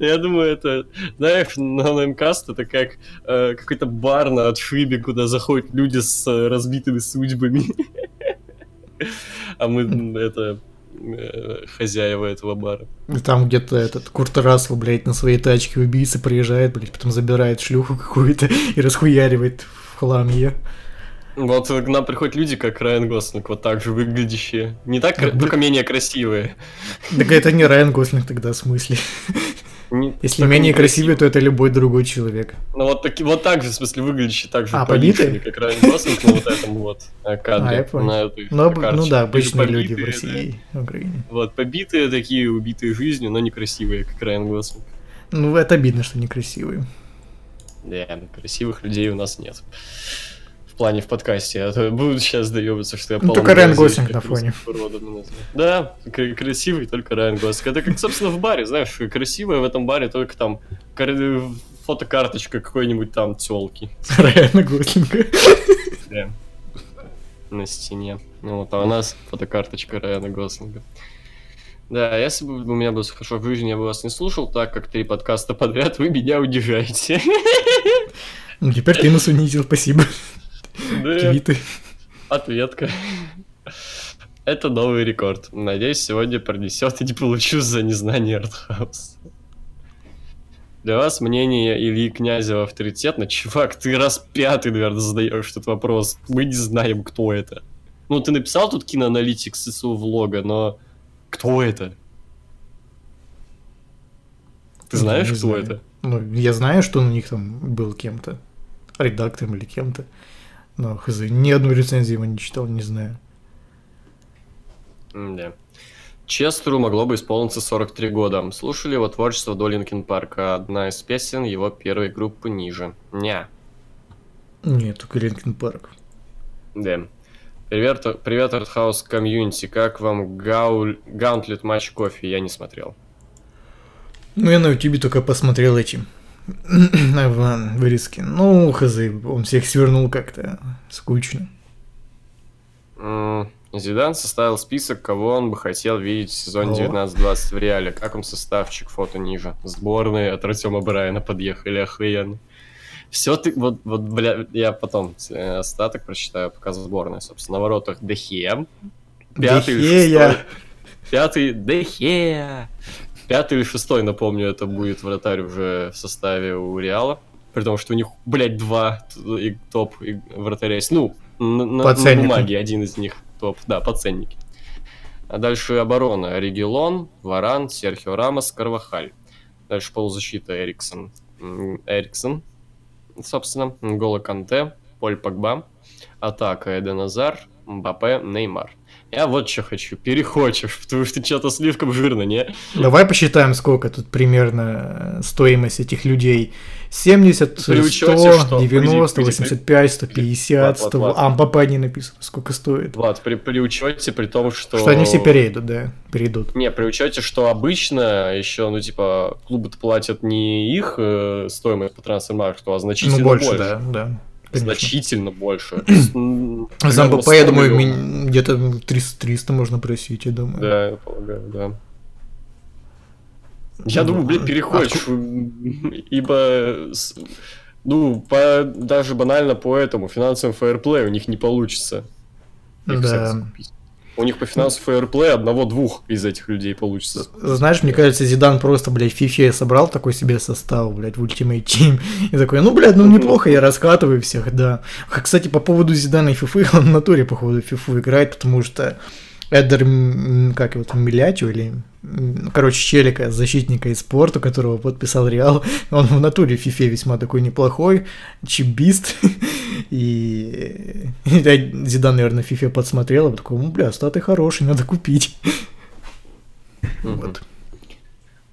Я думаю, это, знаешь, на Наймкаст это как э, какой-то бар на отшибе, куда заходят люди с э, разбитыми судьбами. А мы, это, э, хозяева этого бара. Там где-то этот Курт Рассел, блядь, на своей тачке убийца приезжает, блядь, потом забирает шлюху какую-то и расхуяривает в хлам ее. Вот к нам приходят люди, как Райан Гослинг, вот так же выглядящие. Не так, Так, только менее красивые. Так это не Райан Гослинг тогда, в смысле. Не- Если менее не красивый, то это любой другой человек. Ну вот, таки, вот так же, в смысле, выглядящие так же А, побитые? как Райан Гослинг на вот этом вот кадре. *laughs* А, я понял. на этой Ну, ну да, обычные люди в побитые, России и Украине. да. Вот, побитые такие, убитые жизнью, но некрасивые, как Райан Гослинг. Ну, это обидно, что некрасивые. Да, красивых людей у нас нет. В плане в подкасте. А то будут сейчас доебаться, что я Ну, только Райан Гослинг на фоне. Да, красивый только Райан Гослинг. Это как, собственно, в баре, знаешь, красивая в этом баре только там кар- фотокарточка какой-нибудь там телки. *laughs* Райана Гослинга. Да. На стене. Ну вот, а у нас фотокарточка Райана Гослинга. Да, если бы у меня было всё хорошо в жизни, я бы вас не слушал, так как три подкаста подряд вы меня унижаете. Ну, теперь ты нас унизил, спасибо. Да, Твиты. ответка. Это новый рекорд. Надеюсь, сегодня пронесет и не получу за незнание артхаус. Для вас мнение Ильи Князева авторитетно? Чувак, ты раз пятый, наверное, задаешь этот вопрос. Мы не знаем, кто это. Ну, ты написал тут киноаналитик ССУ влога, но кто это? Ты Ну, знаешь, кто знаю. это? Ну, я знаю, что у них там был кем-то. Редактором или кем-то. Но хз, ни одну рецензию его не читал, не знаю. Да. Честеру могло бы исполниться 43 года. Слушали его творчество до Линкин Парка. Одна из песен его первой группы ниже. Ня. Нет, только Линкин Парк. Да. Привет, привет, Артхаус комьюнити. Как вам Gaunt... Gauntlet match Кофи? Я не смотрел. Ну, я на ютубе только посмотрел эти вырезки. Ну, хз, он всех свернул как-то скучно. Зидан составил список, кого он бы хотел видеть в сезоне 19-20 в реале. Как он составчик, фото ниже. Сборные от Артема Брайана подъехали охуенно. Все ты, вот, вот, бля, я потом э, остаток прочитаю, пока сборная, собственно. На воротах Дехе. Пятый шестой. Пятый Дехе. Пятый или шестой, напомню, это будет вратарь уже в составе у Реала. При том, что у них, блядь, два топ вратаря есть. Ну, на, на бумаге один из них топ, да, по ценнике. А дальше оборона. Регелон, Варан, Серхио Рамос, Карвахаль. Дальше полузащита Эриксон. Эриксон, собственно. Гола Канте, Поль Погба. Атака Эден Азар, Мбаппе, Неймар. Я вот что хочу, перехочешь, *laughs* потому что что-то слишком жирно, не? Давай посчитаем, сколько тут примерно стоимость этих людей. 70, 100, 90, 85, 150, 100... А, МПП не написано, сколько стоит. Влад, при, при учете, при том, что... Что они все перейдут, да, перейдут. Не, при учете, что обычно еще, ну, типа, клубы платят не их э, стоимость по трансфермаркту, а значительно ну, больше. больше. да, да. Конечно. Значительно больше. *clears throat* За МБП, я думаю, где-то 300, 300 можно просить, я думаю. Да, я полагаю, да. Я думаю, блядь, переходишь, ибо, ну, по, даже банально по этому финансовому фейерплею у них не получится. да. У них по финансовому фейерплею одного-двух из этих людей получится. Знаешь, мне кажется, Зидан просто, блядь, фифе собрал такой себе состав, блядь, в Ultimate Team. И такой, ну, блядь, ну неплохо, я раскатываю всех, да. Кстати, по поводу Зидана и фифы, он в натуре, походу, фифу играет, потому что Эдер, как его там, Милячу или... Короче, челика, защитника из спорта, которого подписал Реал. *laughs* Он в натуре в фифе весьма такой неплохой, чибист. *laughs* И Зидан, наверное, в фифе подсмотрел, и такой, бля, статы хороший, надо купить. *laughs* Вот.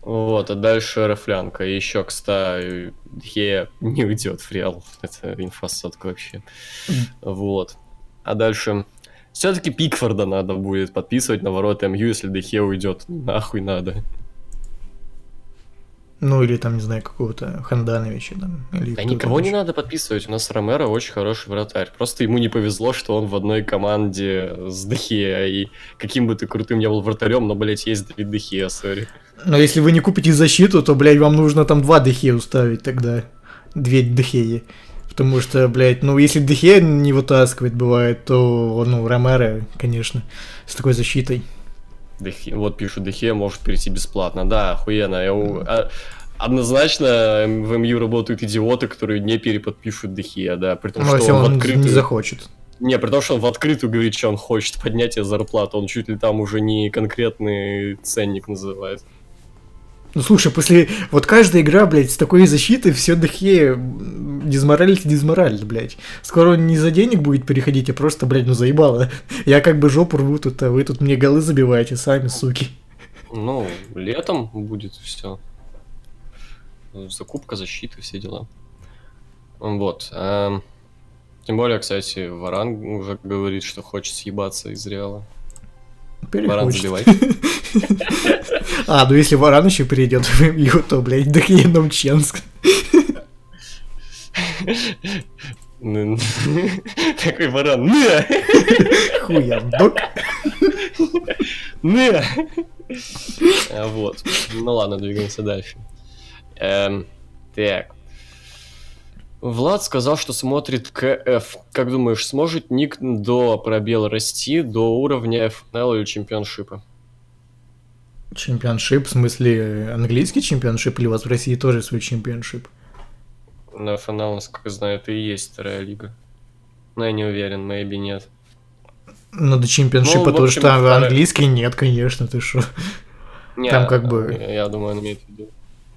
Вот, а дальше Рафлянка. Еще, кстати, Е не уйдет в Реал. Это инфосотка вообще. Вот. А дальше все-таки Пикфорда надо будет подписывать на ворота МЮ, если Дехе уйдет. Нахуй надо. Ну, или там, не знаю, какого-то Хандановича там. Или да никого не надо подписывать. У нас Ромеро очень хороший вратарь. Просто ему не повезло, что он в одной команде с Дехе. И каким бы ты крутым не был вратарем, но, блядь, есть Давид Дехе, сори. Но если вы не купите защиту, то, блядь, вам нужно там два Дехе уставить тогда. Две Дехеи. Потому что, блядь, ну если Дехе не вытаскивает, бывает, то, ну, Ромеро, конечно, с такой защитой. Дехе, вот пишут, Дехе может перейти бесплатно. Да, охуенно. Я, а, однозначно в МЮ работают идиоты, которые не переподпишут Дехе, да. При том, ну, что он, он открытую... не захочет. Не, при том, что он в открытую говорит, что он хочет поднятие зарплаты, он чуть ли там уже не конкретный ценник называет. Ну слушай, после вот каждая игра, блядь, с такой защитой все дохе дизморалити дизмораль, блядь. Скоро он не за денег будет переходить, а просто, блядь, ну заебало. *laughs* Я как бы жопу рву тут, а вы тут мне голы забиваете сами, суки. Ну, летом будет все. Закупка защиты, все дела. Вот. А, тем более, кстати, Варан уже говорит, что хочет съебаться из Реала. Варан забивай. *laughs* А, ну если Варан еще перейдет в МЮ, то, блядь, Дохьеном Ченск. *laughs* Такой варан. Не! Хуябок. Не! Вот. Ну ладно, двигаемся дальше. Эм, так. Влад сказал, что смотрит КФ. Как думаешь, сможет ник до пробела расти до уровня ФНЛ или чемпионшипа? Чемпионшип, в смысле английский чемпионшип или у вас в России тоже свой чемпионшип? На ФНЛ, насколько знаю, это и есть вторая лига. Но я не уверен, maybe нет. Ну, до чемпионшипа ну, тоже там вторая... английский нет, конечно, ты что. там как бы... Я думаю, он имеет в виду.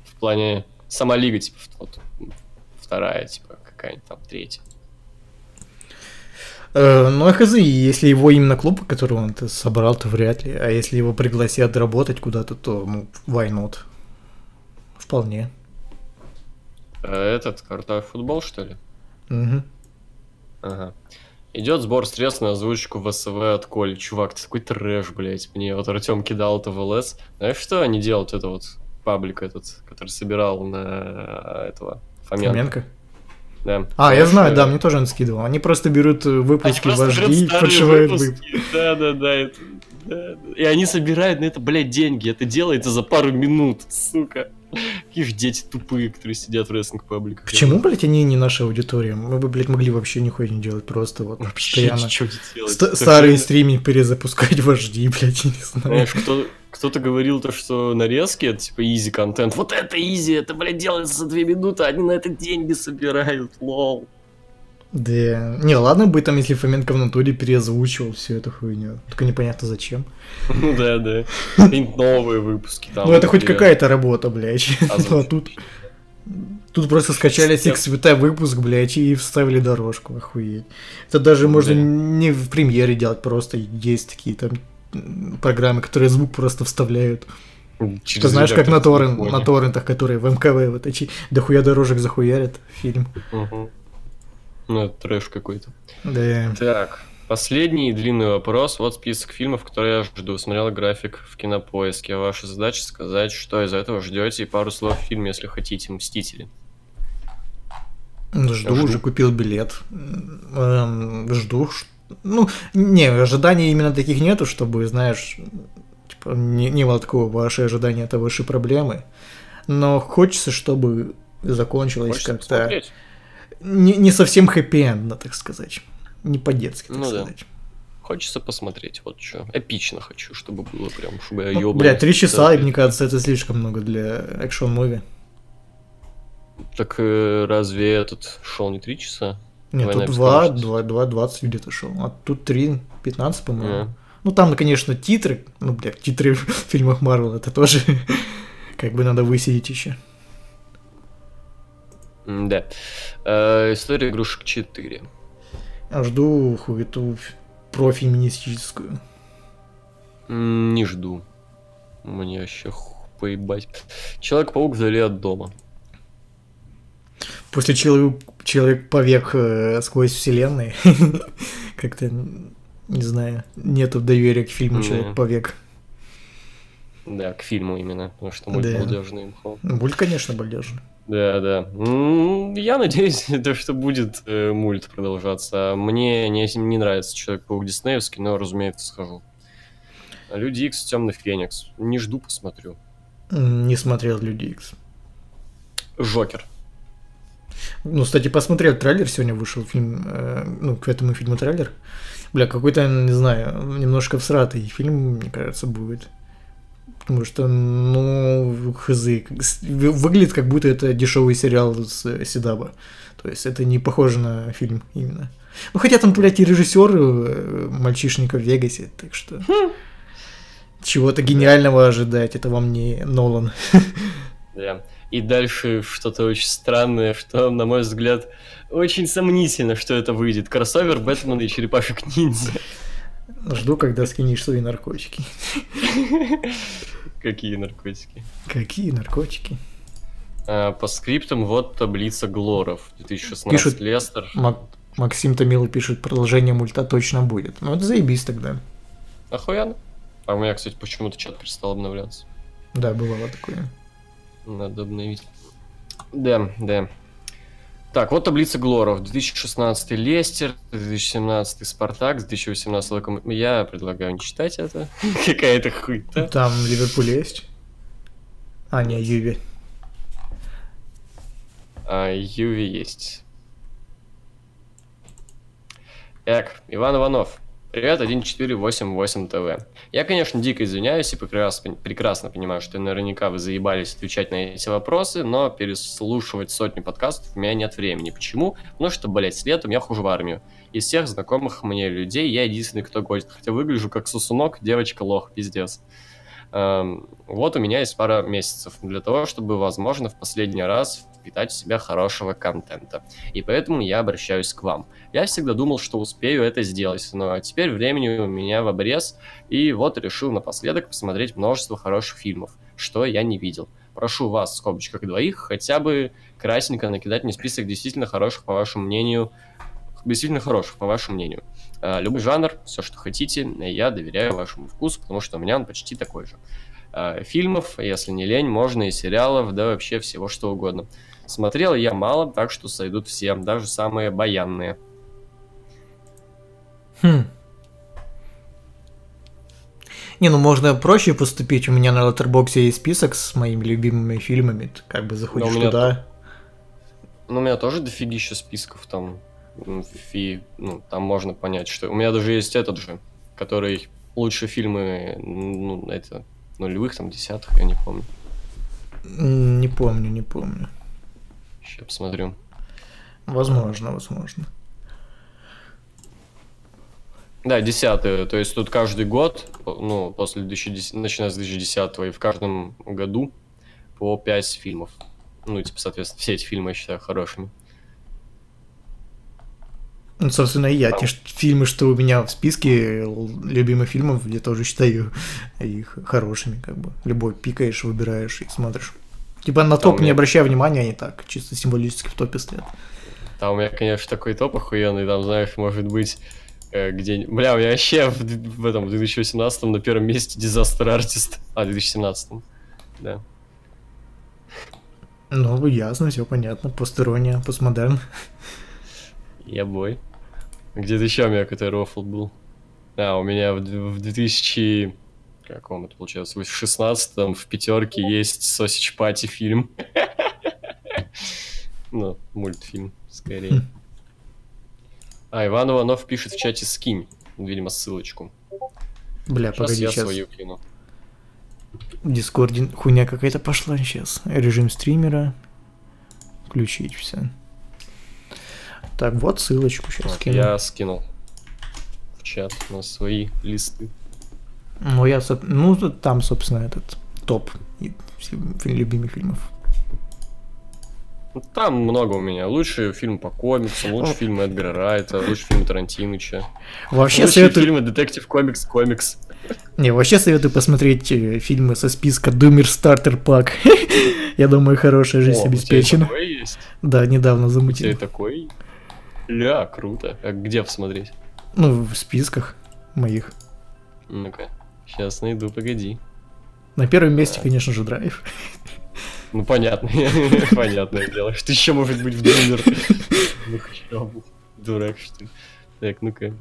В плане сама лига, типа, вот, вторая, типа, какая-нибудь там третья. Э, ну, а хз, если его именно клуб, который он -то собрал, то вряд ли. А если его пригласят работать куда-то, то, ну, why not? Вполне. А этот крутой футбол, что ли? Мгм. Ага. Идет сбор средств на озвучку в СВ от Коли. Чувак, ты такой трэш, блядь. Мне вот Артем кидал это в ЛС. Знаешь, что они делают? Это вот паблик этот, который собирал на э, этого Фоменко. Фоменко? Да. А, я знаю, да, мне тоже он скидывал. Они просто берут Они выпуски просто вождей и подшивают выпуск. выпуски. Да, да, да, это-. И они собирают на это, блядь, деньги. Это делается за пару минут, сука. Какие же дети тупые, которые сидят в рестлинг пабликах. Почему, блядь, они не наша аудитория? Мы бы, блядь, могли вообще нихуя не делать, просто вот Вообще постоянно. ничего не делать. Ст- Это старые стриминг перезапускать вожди, *laughs* блядь, я не знаю. Знаешь, кто, кто-то говорил то, что нарезки это типа easy контент. Вот это easy, это, блядь, делается за две минуты, они на это деньги собирают, lol. Да. Не, ладно бы там, если Фоменко в натуре переозвучивал всю эту хуйню. Только непонятно зачем. *laughs* Ну да, да. Новые выпуски там. ну это хоть какая-то работа, блядь. Озвучить. *laughs* Ну, а тут... Тут просто скачали Пиздец. сиксвита выпуск, блядь, и вставили дорожку, охуеть. Это даже можно Да. не в премьере делать, просто есть такие там программы, которые звук просто вставляют. Через Ты знаешь, как на, торрен, на торрентах, которые в МКВ вот эти дохуя дорожек захуярят фильм. Мгм. Ну, это трэш какой-то. Да. Так, последний и длинный вопрос. Вот список фильмов, которые я жду. Смотрел график в кинопоиске. Ваша задача сказать, что из этого ждете, и пару слов в фильме, если хотите. Мстители. Жду, жду. уже купил билет. Эм, жду. Ну, не, ожиданий именно таких нету, чтобы, знаешь, типа, не, не было такого, ваши ожидания это ваши проблемы. Но хочется, чтобы закончилось Хочется как-то посмотреть? Не, не совсем хэппи-эндно, так сказать. Не по-детски, так Ну да. сказать. Хочется посмотреть, вот что. Эпично хочу, чтобы было прям, чтобы я Ну. Бля, три часа, и Да. мне кажется, это слишком много для action movie. Так э, разве этот шел не три часа? Нет, Война тут 2, бесконечности. 2, 2, 20 где-то шел. А тут 3, 15, по-моему. А. Ну, там, конечно, титры. Ну, бля, титры *laughs* в фильмах Марвел, это тоже *laughs* как бы надо высидеть еще. Да. Э, История игрушек 4. Жду хуету профеминистическую. Не жду. Мне вообще поебать. Человек-паук вдали от дома. После человек, человек повек э, сквозь вселенной. *laughs* Как-то, не знаю, нету доверия к фильму. Человек повек. Да, к фильму именно, потому что мульт Да. балдежный имхо. Мульт, конечно, балдежный. Да, да. Я надеюсь, *laughs* то, что будет э, мульт продолжаться. Мне не, не нравится Человек-паук Диснеевский, но, разумеется, схожу. А Люди Икс, Темный Феникс. Не жду, посмотрю. Не смотрел Люди Икс. Жокер. Ну, кстати, посмотрел трейлер, сегодня вышел фильм, э, ну, к этому фильму трейлер. Бля, какой-то, не знаю, немножко всратый фильм, мне кажется, будет. Потому что, ну, хз, выглядит как будто это дешевый сериал с э, Седаба. То есть это не похоже на фильм именно. Ну, хотя там, блядь, и режиссер э, мальчишника в Вегасе, так что... Чего-то гениального ожидать, это вам не Нолан. Да. И дальше что-то очень странное, что, на мой взгляд, очень сомнительно, что это выйдет. Кроссовер Бэтмена и Черепашек Ниндзя. Жду, когда скинешь свои наркотики. Какие наркотики. Какие наркотики? А, по скриптам вот таблица Глоров. 2016 Пишут- Лестер. Мак- Максим Томилов пишет, продолжение мульта точно будет. Ну, это заебись тогда. Охуенно. А у меня, кстати, почему-то чат перестал обновляться. Да, бывало такое. Надо обновить. Да, да. Так, вот таблица Глоров. 2016 Лестер, 2017 Спартак, 2018 Локом... Я предлагаю не читать это. *laughs* Какая-то хуйта. Там Ливерпуль есть. А, не, Юви. А Юви есть. Эк, Иван Иванов. Привет, 1488 ТВ. Я, конечно, дико извиняюсь и прекрасно, прекрасно понимаю, что наверняка вы заебались отвечать на эти вопросы, но переслушивать сотни подкастов у меня нет времени. Почему? Потому что, блядь, с летом я хожу в армию. Из всех знакомых мне людей я единственный, кто гонит. Хотя выгляжу как сусунок, девочка лох, пиздец. Эм, вот у меня есть пара месяцев для того, чтобы, возможно, в последний раз впитать в себя хорошего контента. И поэтому я обращаюсь к вам. Я всегда думал, что успею это сделать, но теперь времени у меня в обрез, и вот решил напоследок посмотреть множество хороших фильмов, что я не видел. Прошу вас, в скобочках двоих, хотя бы красненько накидать мне список действительно хороших, по вашему мнению, действительно хороших, по вашему мнению. А, любой жанр, все, что хотите, я доверяю вашему вкусу, потому что у меня он почти такой же. А, фильмов, если не лень, можно и сериалов, да вообще всего что угодно. Смотрел я мало, так что сойдут все, даже самые баянные. Хм. Не, ну можно проще поступить. У меня на Letterboxd есть список с моими любимыми фильмами. Ты как бы заходишь меня туда. Ну, у меня тоже дофигища списков там. Фи, ну, там можно понять, что... У меня даже есть этот же, который лучшие фильмы, ну, это, нулевых, там, десятых, я не помню. Не помню, не помню. Сейчас посмотрю. Возможно, возможно. Да, десятые, то есть тут каждый год, ну, после 2010, начиная с 2010 и в каждом году по 5 фильмов. Ну, типа, соответственно, все эти фильмы я считаю хорошими. Ну, собственно, и я. Те фильмы, что у меня в списке любимых фильмов, я тоже считаю их хорошими, как бы. Любой пикаешь, выбираешь и смотришь. Типа на топ у не меня- обращай внимания, они так, чисто символически в топе стоят. Там у меня, конечно, такой топ охуенный, там, знаешь, может быть, э, где... Бля, у меня вообще в, в этом, в 2018 на первом месте Disaster *laughs* Artist. А, 2017 да. Ну, ясно, все понятно. Постерония, постмодерн. Я бой. Где-то еще у меня какой-то рофл был. А, у меня в, в 2000... Каком это получается? В 16 в пятерке есть Sausage Party фильм. *laughs* Ну, мультфильм, скорее. А, Иван Иванов пишет в чате «скинь». Видимо, ссылочку. Бля, Сейчас погоди, я сейчас. свою кину. В Дискорде хуйня какая-то пошла сейчас. Режим стримера. Включить все. Так, вот ссылочку сейчас Вот, скину. я скинул в чат на свои листы. Ну, я, ну, там, собственно, этот топ любимых фильмов. Там много у меня. Лучший фильм по комиксам, лучший фильм Эдгара Райта, лучший фильм Тарантиныча. Вообще Лучшие советую, фильмы Детектив Комикс Комикс. не, вообще советую посмотреть э, фильмы со списка Думер Стартер Пак. *laughs* Я думаю, хорошая жизнь О, у обеспечена. такой есть? Да, недавно У тебя замутил. такой? Ля, круто. А где посмотреть? Ну, в списках моих. Ну-ка, сейчас найду, погоди. На первом месте, конечно же, драйв. Ну, понятно, *laughs* понятное дело. Что еще может быть в Думер? Ну, дурак, что ли? Так, ну-ка.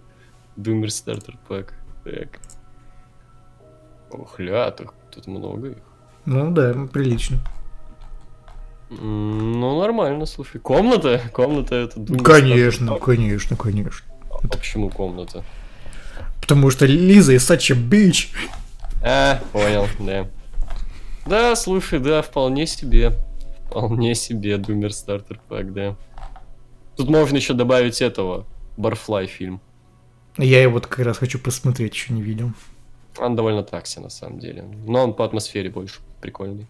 Думер стартер пак. Так. Ох, ля, тут, тут много их. Ну да, прилично. Ну, нормально, слушай. Комната? Комната это Думер Конечно, Стартер конечно, конечно. А почему комната? Потому что Лиза is such a bitch. А, понял, да. Да, слушай, да, вполне себе. Вполне себе Думер Стартер Пак, да. Тут можно еще добавить этого. Барфлай фильм. Я его вот как раз хочу посмотреть, еще не видел. Он довольно такси, на самом деле. Но он по атмосфере больше прикольный.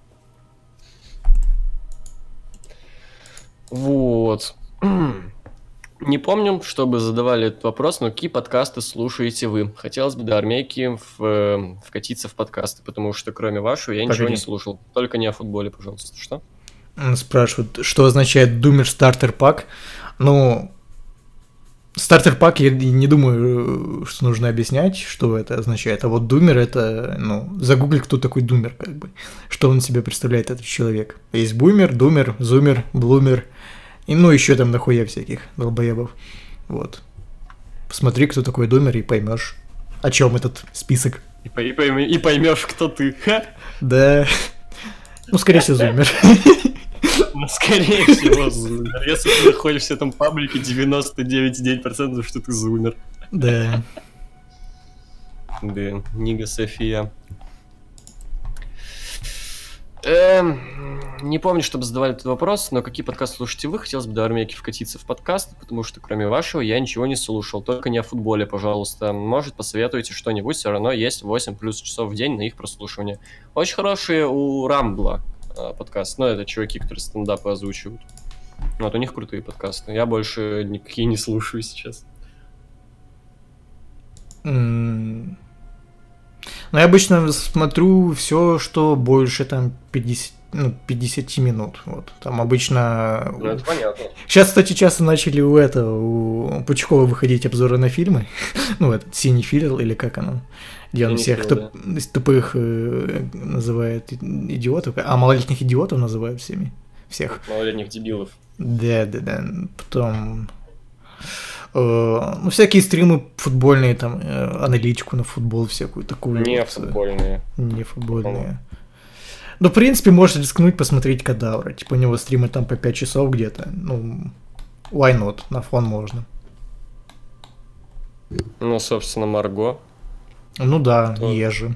Вот. *clears throat* Не помню, чтобы задавали этот вопрос, но какие подкасты слушаете вы? Хотелось бы до армейки в, э, вкатиться в подкасты, потому что кроме вашего я ничего Погоди. не слушал. Только не о футболе, пожалуйста. Что? Спрашивают, что означает Думер Стартер Пак. Ну, Стартер Пак, я не думаю, э, что нужно объяснять, что это означает. А вот Думер это, ну, загугли, кто такой Думер, как бы. Что он себе представляет, этот человек. Есть Бумер, Думер, Зумер, Блумер. И, ну, еще там нахуя всяких долбоебов. Вот. Посмотри, кто такой Думер, и поймешь, о чем этот список. И, по- и и поймешь, кто ты. Ха! Да. Ну, скорее всего, Зумер. Ну, скорее всего, зумер. Если ты находишься в этом паблике, 99,9% что ты зумер. Да. Да, Нига София. Эм, не помню, чтобы задавали этот вопрос, но какие подкасты слушаете вы? Хотелось бы до армейки вкатиться в подкасты, потому что кроме вашего я ничего не слушал, только не о футболе, пожалуйста. Может, посоветуете что-нибудь, все равно есть 8 плюс часов в день на их прослушивание. Очень хорошие у Рамбла а, подкаст. Ну, это чуваки, которые стендапы озвучивают. Вот, у них крутые подкасты. Я больше никакие не слушаю сейчас. Ну, я обычно смотрю все, что больше там 50, ну, 50 минут. Вот. Там обычно... Ну, это понятно. Сейчас, кстати, часто начали у этого, у Пучкова выходить обзоры на фильмы. *laughs* ну, этот синий филил или как оно. Где он всех туп- тупых э, называет идиотов, а малолетних идиотов называют всеми. Всех. Малолетних дебилов. Да, да, да. Потом... э, ну, всякие стримы футбольные, там, э, аналитику на футбол всякую такую. Не вот, э, футбольные. Не футбольные. Ну, в принципе, можно рискнуть посмотреть Кадавра. Типа у него стримы там по 5 часов где-то. Ну, why not? На фон можно. Ну, собственно, Марго. Ну да, То- ежи.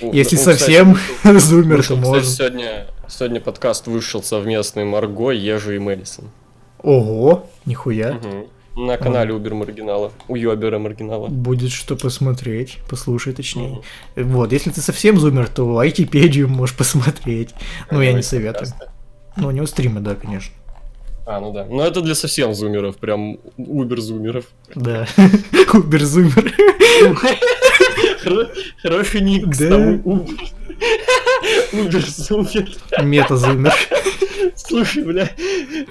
У- Если кстати, совсем вышел- *laughs* зумер, вышел, то кстати, можно. сегодня, сегодня подкаст вышел совместный Марго, Ежи и Мэдисон. Ого, нихуя. Мгм. На канале Убер Маргинала. У Йобера Маргинала. Будет что посмотреть, послушай точнее. Вот, если ты совсем зумер, то айтипедию можешь посмотреть. Ну, я не советую. подкасты. Ну, у него стримы, да, конечно. А, ну да. Но это для совсем зумеров, прям убер-зумеров. Да. *laughs* Убер-зумер. Хоро- Хороший ник, Да. Убер-зумер. *laughs* Мета-зумер. Слушай, бля,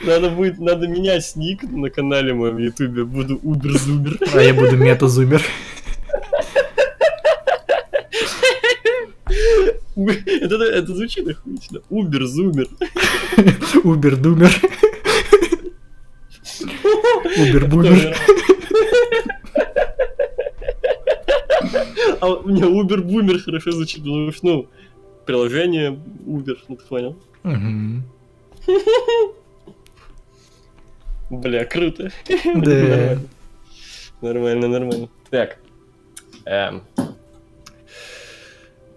надо будет, надо менять ник на канале моем в ютубе. Буду убер-зумер. А я буду мета-зумер. Это, это звучит охуительно. Убер-зумер. Убер-думер. Убер-бумер. А у меня Убер-бумер хорошо звучит, потому что, ну, приложение Убер, ну ты понял. Мгм. Бля, круто. Да. Нормально, нормально. Так. Эм.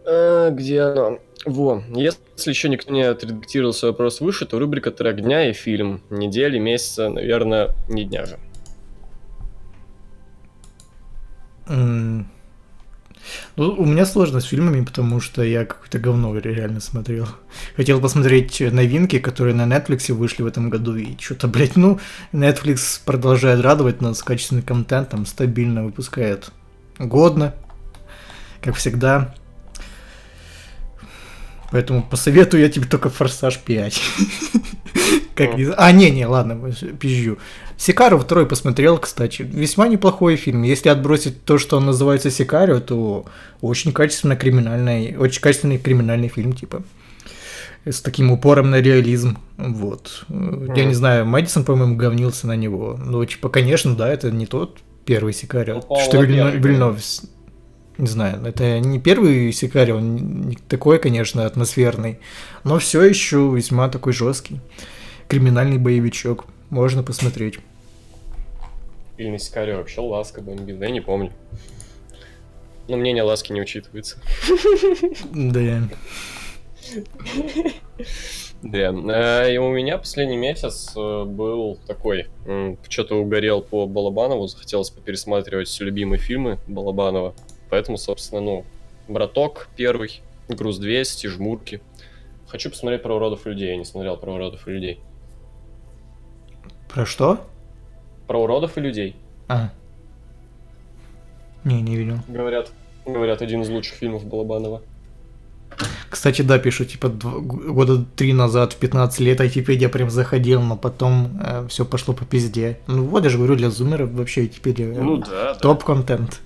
Э, Где оно? Во, если еще никто не отредактировал свой вопрос выше, то рубрика «Трек дня» и фильм. Недели, месяца, наверное, не дня же. Ну, у меня сложно с фильмами, потому что я какое-то говно реально смотрел. Хотел посмотреть новинки, которые на Netflix вышли в этом году, и что-то, блядь, ну, Netflix продолжает радовать нас качественным контентом, стабильно выпускает годно, как всегда. Поэтому посоветую я тебе только Форсаж 5. *laughs* Как не... А, не, не, ладно, пизжу. Сикарио второй посмотрел, кстати. Весьма неплохой фильм. Если отбросить то, что он называется Сикарио, то очень качественно криминальный, очень качественный криминальный фильм, типа. С таким упором на реализм. Вот. Я не знаю, Мэдисон, по-моему, говнился на него. Ну, типа, конечно, да, это не тот первый Сикарио. Ну, по-моему, что Вильнов не знаю, это не первый Сикарио, он не такой, конечно, атмосферный, но все еще весьма такой жесткий. Криминальный боевичок. Можно посмотреть. Или на Сикарио вообще Ласка бомбил, да я не помню. Но мнение Ласки не учитывается. Да. Да, э, и у меня последний месяц э, был такой, что-то угорел по Балабанову, захотелось попересматривать все любимые фильмы Балабанова, поэтому, собственно, ну, «Браток» первый, «Груз 200», «Жмурки». Хочу посмотреть про уродов людей, я не смотрел про уродов людей. Про что? Про уродов и людей. А. Не, не видел. Говорят, говорят, один из лучших фильмов Балабанова. Кстати, да, пишу, типа, дв- года три назад, в 15 лет, Айтипедия прям заходил, но потом все пошло по пизде. Ну вот, я же говорю, для зумеров вообще Айтипедия Ну да, да. топ-контент.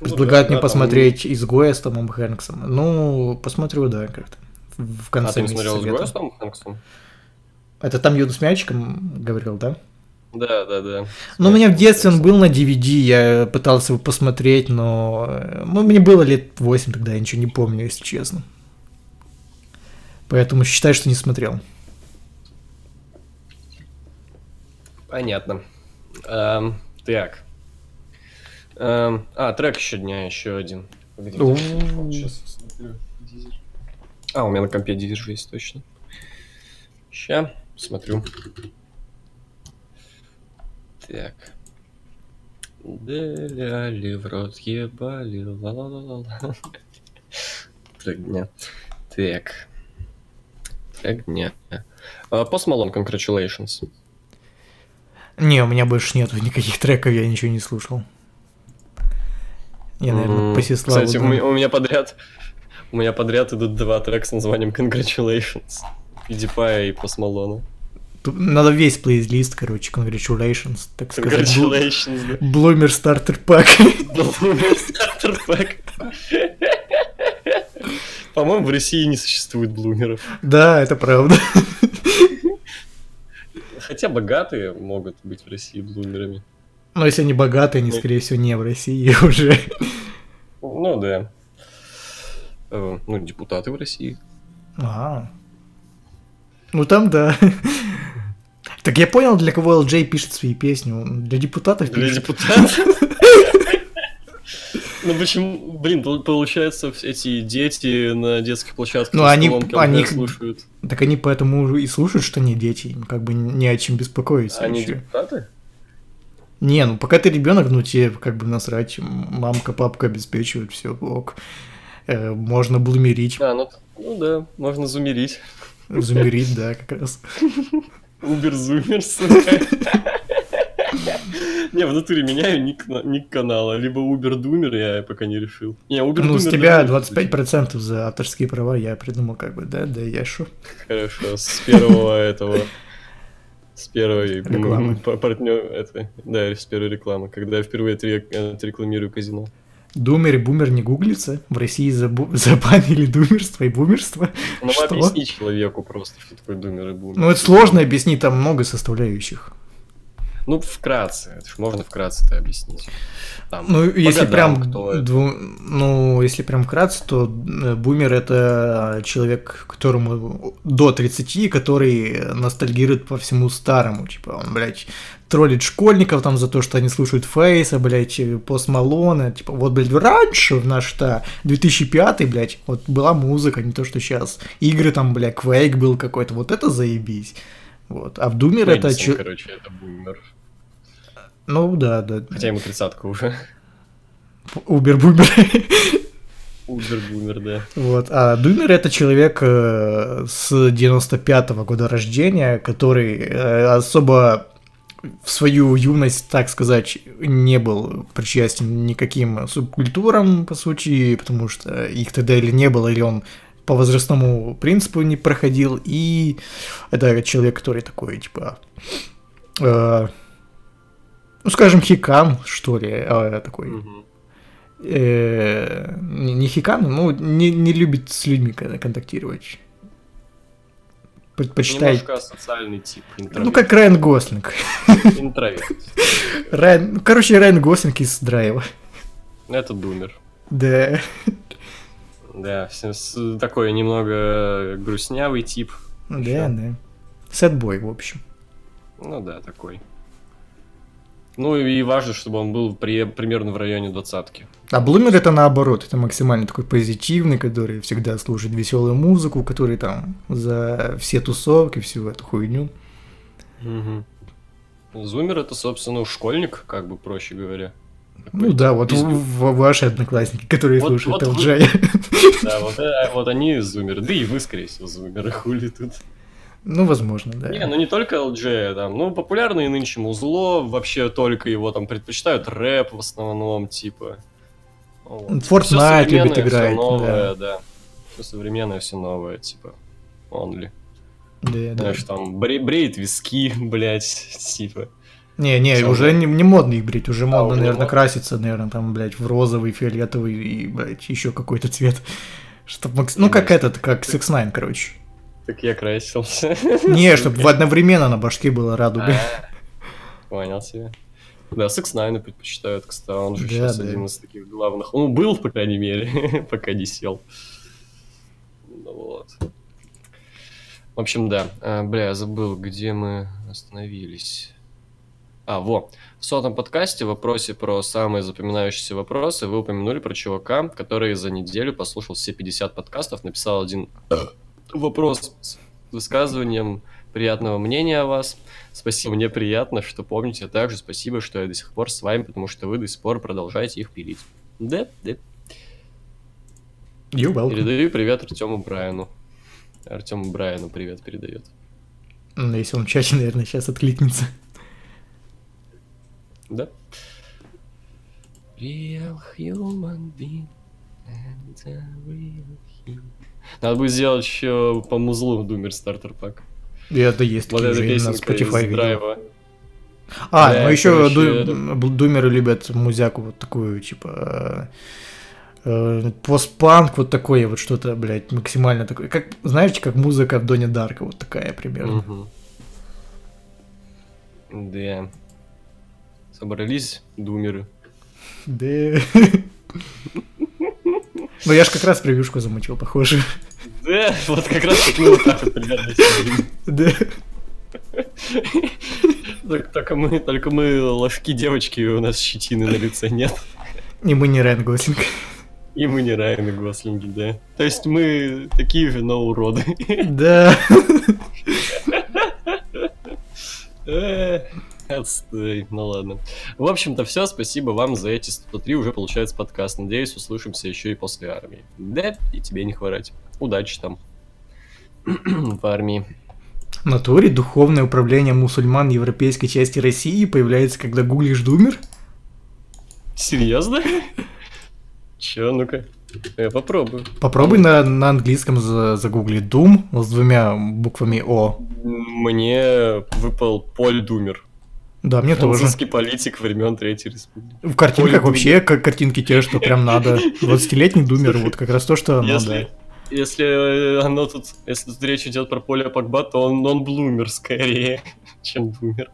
Ну Предлагают да, мне да, там- посмотреть «Изгоя» с Томом Хэнксом. Ну, посмотрю, да, как-то. В А конце ты не месяца смотрел. «Изгоя» с Томом Хэнксом? Это там Юда с мячиком говорил, да? Да, да, да. Ну, у меня в детстве он был на DVD, я пытался его посмотреть, но... э, Ну, мне было лет 8 тогда, я ничего не помню, если честно. Поэтому считай, что не смотрел. Понятно. Эм, так. Эм, а, трек еще дня, еще один. Погоди. Сейчас. Дизель. А, у меня на компе дизель есть, точно. Ща, смотрю. Так. Дыляли в рот, ебали, ла-ла-ла-ла. Трек дня. Так. Трек не. А, Post Malone, congratulations. Не, у меня больше нету никаких треков, я ничего не слушал. Я, наверное, М, по Сеславу Кстати, у меня, у меня подряд у меня подряд идут два трека с названием Congratulations. PewDiePie и. Тут Надо весь плейлист, короче, congratulations, так сказать. Congratulations, да. Блумер стартер пак. Bloomer Starter Pack. По-моему, в России не существует блумеров. Да, это правда. Хотя богатые могут быть в России блумерами. Но если они богатые, они, скорее всего, не в России уже. Ну да. Э, Ну, депутаты в России. А. Ну там да. Так я понял, для кого LJ пишет свои песни. Он Для депутатов Для пишет. депутатов. *laughs* Ну почему, блин, пол- получается, эти дети на детских площадках Ну, они- они- слушают. Так они поэтому и слушают, что они дети. Им как бы не о чем беспокоиться. Они депутаты? Не, ну пока ты ребенок, ну тебе как бы насрать. Мамка, папка обеспечивают, все, ок. Э, можно блумерить, А, ну, ну да, можно зумерить. Зумерить, да, как раз. Убер-зумер, сука. Не, в натуре меняю ник, на- ник канала. Либо Убер-думер, я пока не решил. Не, Убер Ну, с тебя 25% за авторские права, я придумал как бы, да, да, я шо. Хорошо, с первого этого... С первой Рекламы. партнер, это, да, с первой рекламы, когда я впервые отре- отрекламирую казино. Думер и бумер не гуглится. В России забу- *laughs* забанили думерство и бумерство. Ну, Что? объясни человеку просто, что такое думер и бумер. Ну, это сложно объяснить, там много составляющих. Ну, вкратце, это ж можно вкратце-то объяснить. Там, Ну, если годам, прям, кто это. дву- ну, если прям вкратце, то э, бумер это человек, которому до 30, который ностальгирует по всему старому, типа он, блядь, троллит школьников там за то, что они слушают Фейса, блядь, э, Пост Малона, типа, вот, блядь, раньше в наш-то 2005, блядь, вот была музыка, не то, что сейчас. Игры там, блядь, Quake был какой-то, вот это заебись. Вот. А в Думер это... Мэдисон, чё- короче, это бумер. Ну, да, да. Хотя ему тридцатка уже. Убер-бумер. Убер-бумер, да. Вот. А Думер это человек э, с 95-го года рождения, который э, особо в свою юность, так сказать, не был причастен никаким субкультурам, по сути, потому что их тогда или не было, или он по возрастному принципу не проходил, и это человек, который такой, типа, э, ну, скажем, хикам, что ли, э, такой, э, не, не хикан, ну, не, не любит с людьми кон- контактировать. Предпочитает. Немножко социальный тип. Ну, интроверт. как Райан Гослинг. Интроверт. Райан, ну, короче, Райан Гослинг из Драйва. Это думер. Да. Да, такой немного грустнявый тип. Да, Ещё. да. Сэдбой, в общем. Ну да, такой. Ну и важно, чтобы он был при- примерно в районе двадцатки. А Блумер это наоборот, это максимально такой позитивный, который всегда слушает веселую музыку, который там за все тусовки, всю эту хуйню. Зумер это, собственно, школьник, как бы проще говоря. Ну да, вот в- в- ваши одноклассники, которые Вот- слушают вот вы- LJ. Да, вот, э, вот они зумеры. Да и вы, скорее всего, зумеры, хули тут. Ну, возможно, да. Не, ну не только LG, там, ну, популярные нынче музло, вообще только его там предпочитают рэп в основном, типа. Вот. Fortnite любит играть, новое, да. Все современное, все новое, типа. Only. Да, да. Знаешь, там бре- бреет виски, *laughs* блядь, типа. Не, не, Чё, уже не, не модно их брить, уже модно, уже наверное, модно? краситься, наверное, там, блядь, в розовый, фиолетовый и, блядь, еще какой-то цвет. *laughs* Чтоб макс- Ну, как этот, как 6 9 короче. Так я красился. Не, чтобы одновременно на башке была радуга. А, Понял тебя. Да, Секс Найна предпочитают, кстати, он же Да, сейчас да. один из таких главных. Ну, был, по крайней мере, *laughs* пока не сел. Ну вот. В общем, да. А, бля, я забыл, где мы остановились. А, во. В сотом подкасте в вопросе про самые запоминающиеся вопросы вы упомянули про чувака, который за неделю послушал все 50 подкастов, написал один вопрос с высказыванием приятного мнения о вас. Спасибо, мне приятно, что помните, а также спасибо, что я до сих пор с вами, потому что вы до сих пор продолжаете их пилить. Да, да. You welcome. Передаю привет Артему Брайану. Артему Брайану привет передает. Ну, если он в чате, наверное, сейчас откликнется. Да? Real human being and a real human. Надо будет сделать еще по музлу Думер стартер пак. И это есть Вот эта на песенка Spotify из драйва. А, Да, ну еще короче, думеры любят музяку вот такую, типа э, э, постпанк, вот такое вот что-то, блядь, максимально такое. Как, знаете, как музыка в Доне Дарка, вот такая примерно. Мгм. Да. Собрались думеры. Да. *laughs* Ну я ж как раз превьюшку замутил, похоже. Да, вот как раз мы вот так вот примерно сидим. Да. Так- Только мы, только мы ложки девочки, и у нас щетины на лице нет. И мы не Райан Гослинг. И мы не Райаны Гослинги, да. То есть мы такие же, но уроды. Да. Э, Отстой, ну ладно. В общем-то, все, спасибо вам за эти 103 уже получается подкаст. Надеюсь, услышимся еще и после армии. Да, и тебе не хворать. Удачи там. *clears throat* В армии. В натуре духовное управление мусульман европейской части России появляется, когда гуглишь думер. Серьезно? Че, ну-ка. Я попробую. Попробуй на, на английском за- загугли Doom с двумя буквами О. Мне выпал Поль Думер. Да, мне тоже. Французский политик времен Третьей Республики. В картинках Поле вообще как картинки те, что прям надо. 20-летний думер, вот как раз то, что Если, надо. если э, оно тут, если тут речь идет про Поля Погба, то он, он блумер скорее, *laughs* чем думер.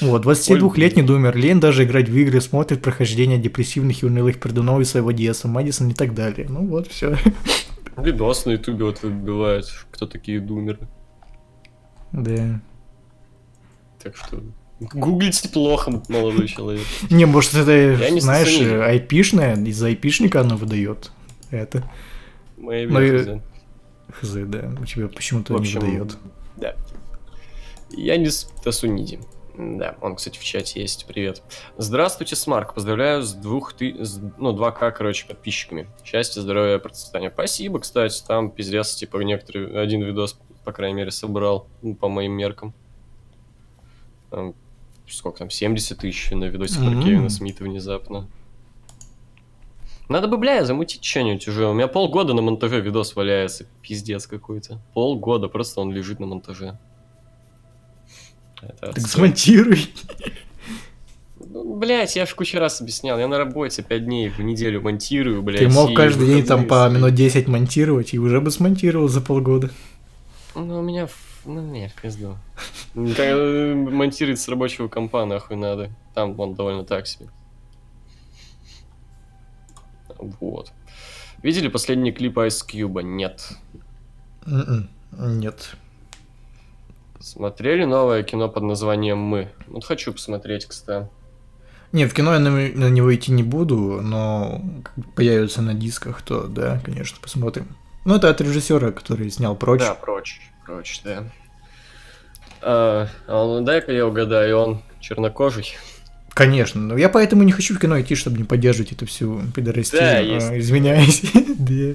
Вот, 22-летний думер. Лень даже играть в игры, смотрит прохождение депрессивных и унылых пердунов из своего детства, Мэдисон и так далее. Ну вот, все. Видос на ютубе вот выбивает, кто такие думеры. Да. Так что гуглите плохо, молодой человек. Не, может, это, знаешь, айпишное, из-за айпишника оно выдает. Это. Моя Ну. Хз, да. У тебя почему-то не выдает. Да. Я не Тасуниди. Да, он, кстати, в чате есть. Привет. Здравствуйте, Смарк. Поздравляю с двух ты... с, ну, 2К, короче, подписчиками. Счастья, здоровья, процветания. Спасибо, кстати. Там пиздец, типа, некоторые... Один видос, по крайней мере, собрал. ну, по моим меркам. Там, сколько там? 70 тысяч на видосе про М. Кевина Смита внезапно. Надо бы, бля, замутить что-нибудь уже. У меня полгода на монтаже видос валяется. Пиздец какой-то. Полгода, просто он лежит на монтаже. Это Так смонтируй. Ну, блядь, я ж кучу раз объяснял. Я на работе 5 дней в неделю монтирую, блядь. Ты мог каждый день там по минут 10 монтировать, и уже бы смонтировал за полгода. Ну, у меня... Ну, нет, в пизду. Э, Монтировать с рабочего компа нахуй надо. Там он довольно так себе. Вот. Видели последний клип Ice Cube? Нет. М-м, Нет. Смотрели новое кино под названием «Мы»? Вот хочу посмотреть, кстати. Нет, в кино я на, на него идти не буду, но как появится на дисках, то да, конечно, посмотрим. Ну, это от режиссера, который снял прочь. Да, прочь. Прочь, да. А, а он- дай-ка я угадаю, он чернокожий. Конечно, но я поэтому не хочу в кино идти, чтобы не поддерживать эту всю пидорастию. Да, А, есть. Извиняюсь. *laughs* Да.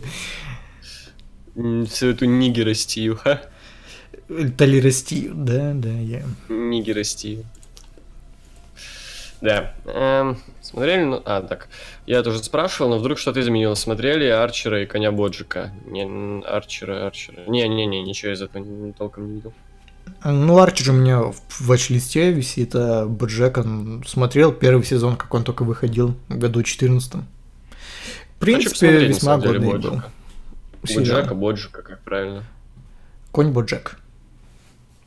Всю эту нигеростию, ха? Толерастию, да, да, я. Нигеростию. Да. Эм, смотрели? Ну, а, так. Я тоже спрашивал, но вдруг что-то изменилось. Смотрели Арчера и Коня Боджика? Не, Арчера, Арчера. Не-не-не, ничего из этого не- толком не видел. Ну, Арчер у меня в ватч-листе висит, а Боджек он смотрел первый сезон, как он только выходил в году 14 В принципе, весьма годный был. Боджика. Сериал. Боджека, Боджика, как правильно? Конь Боджек.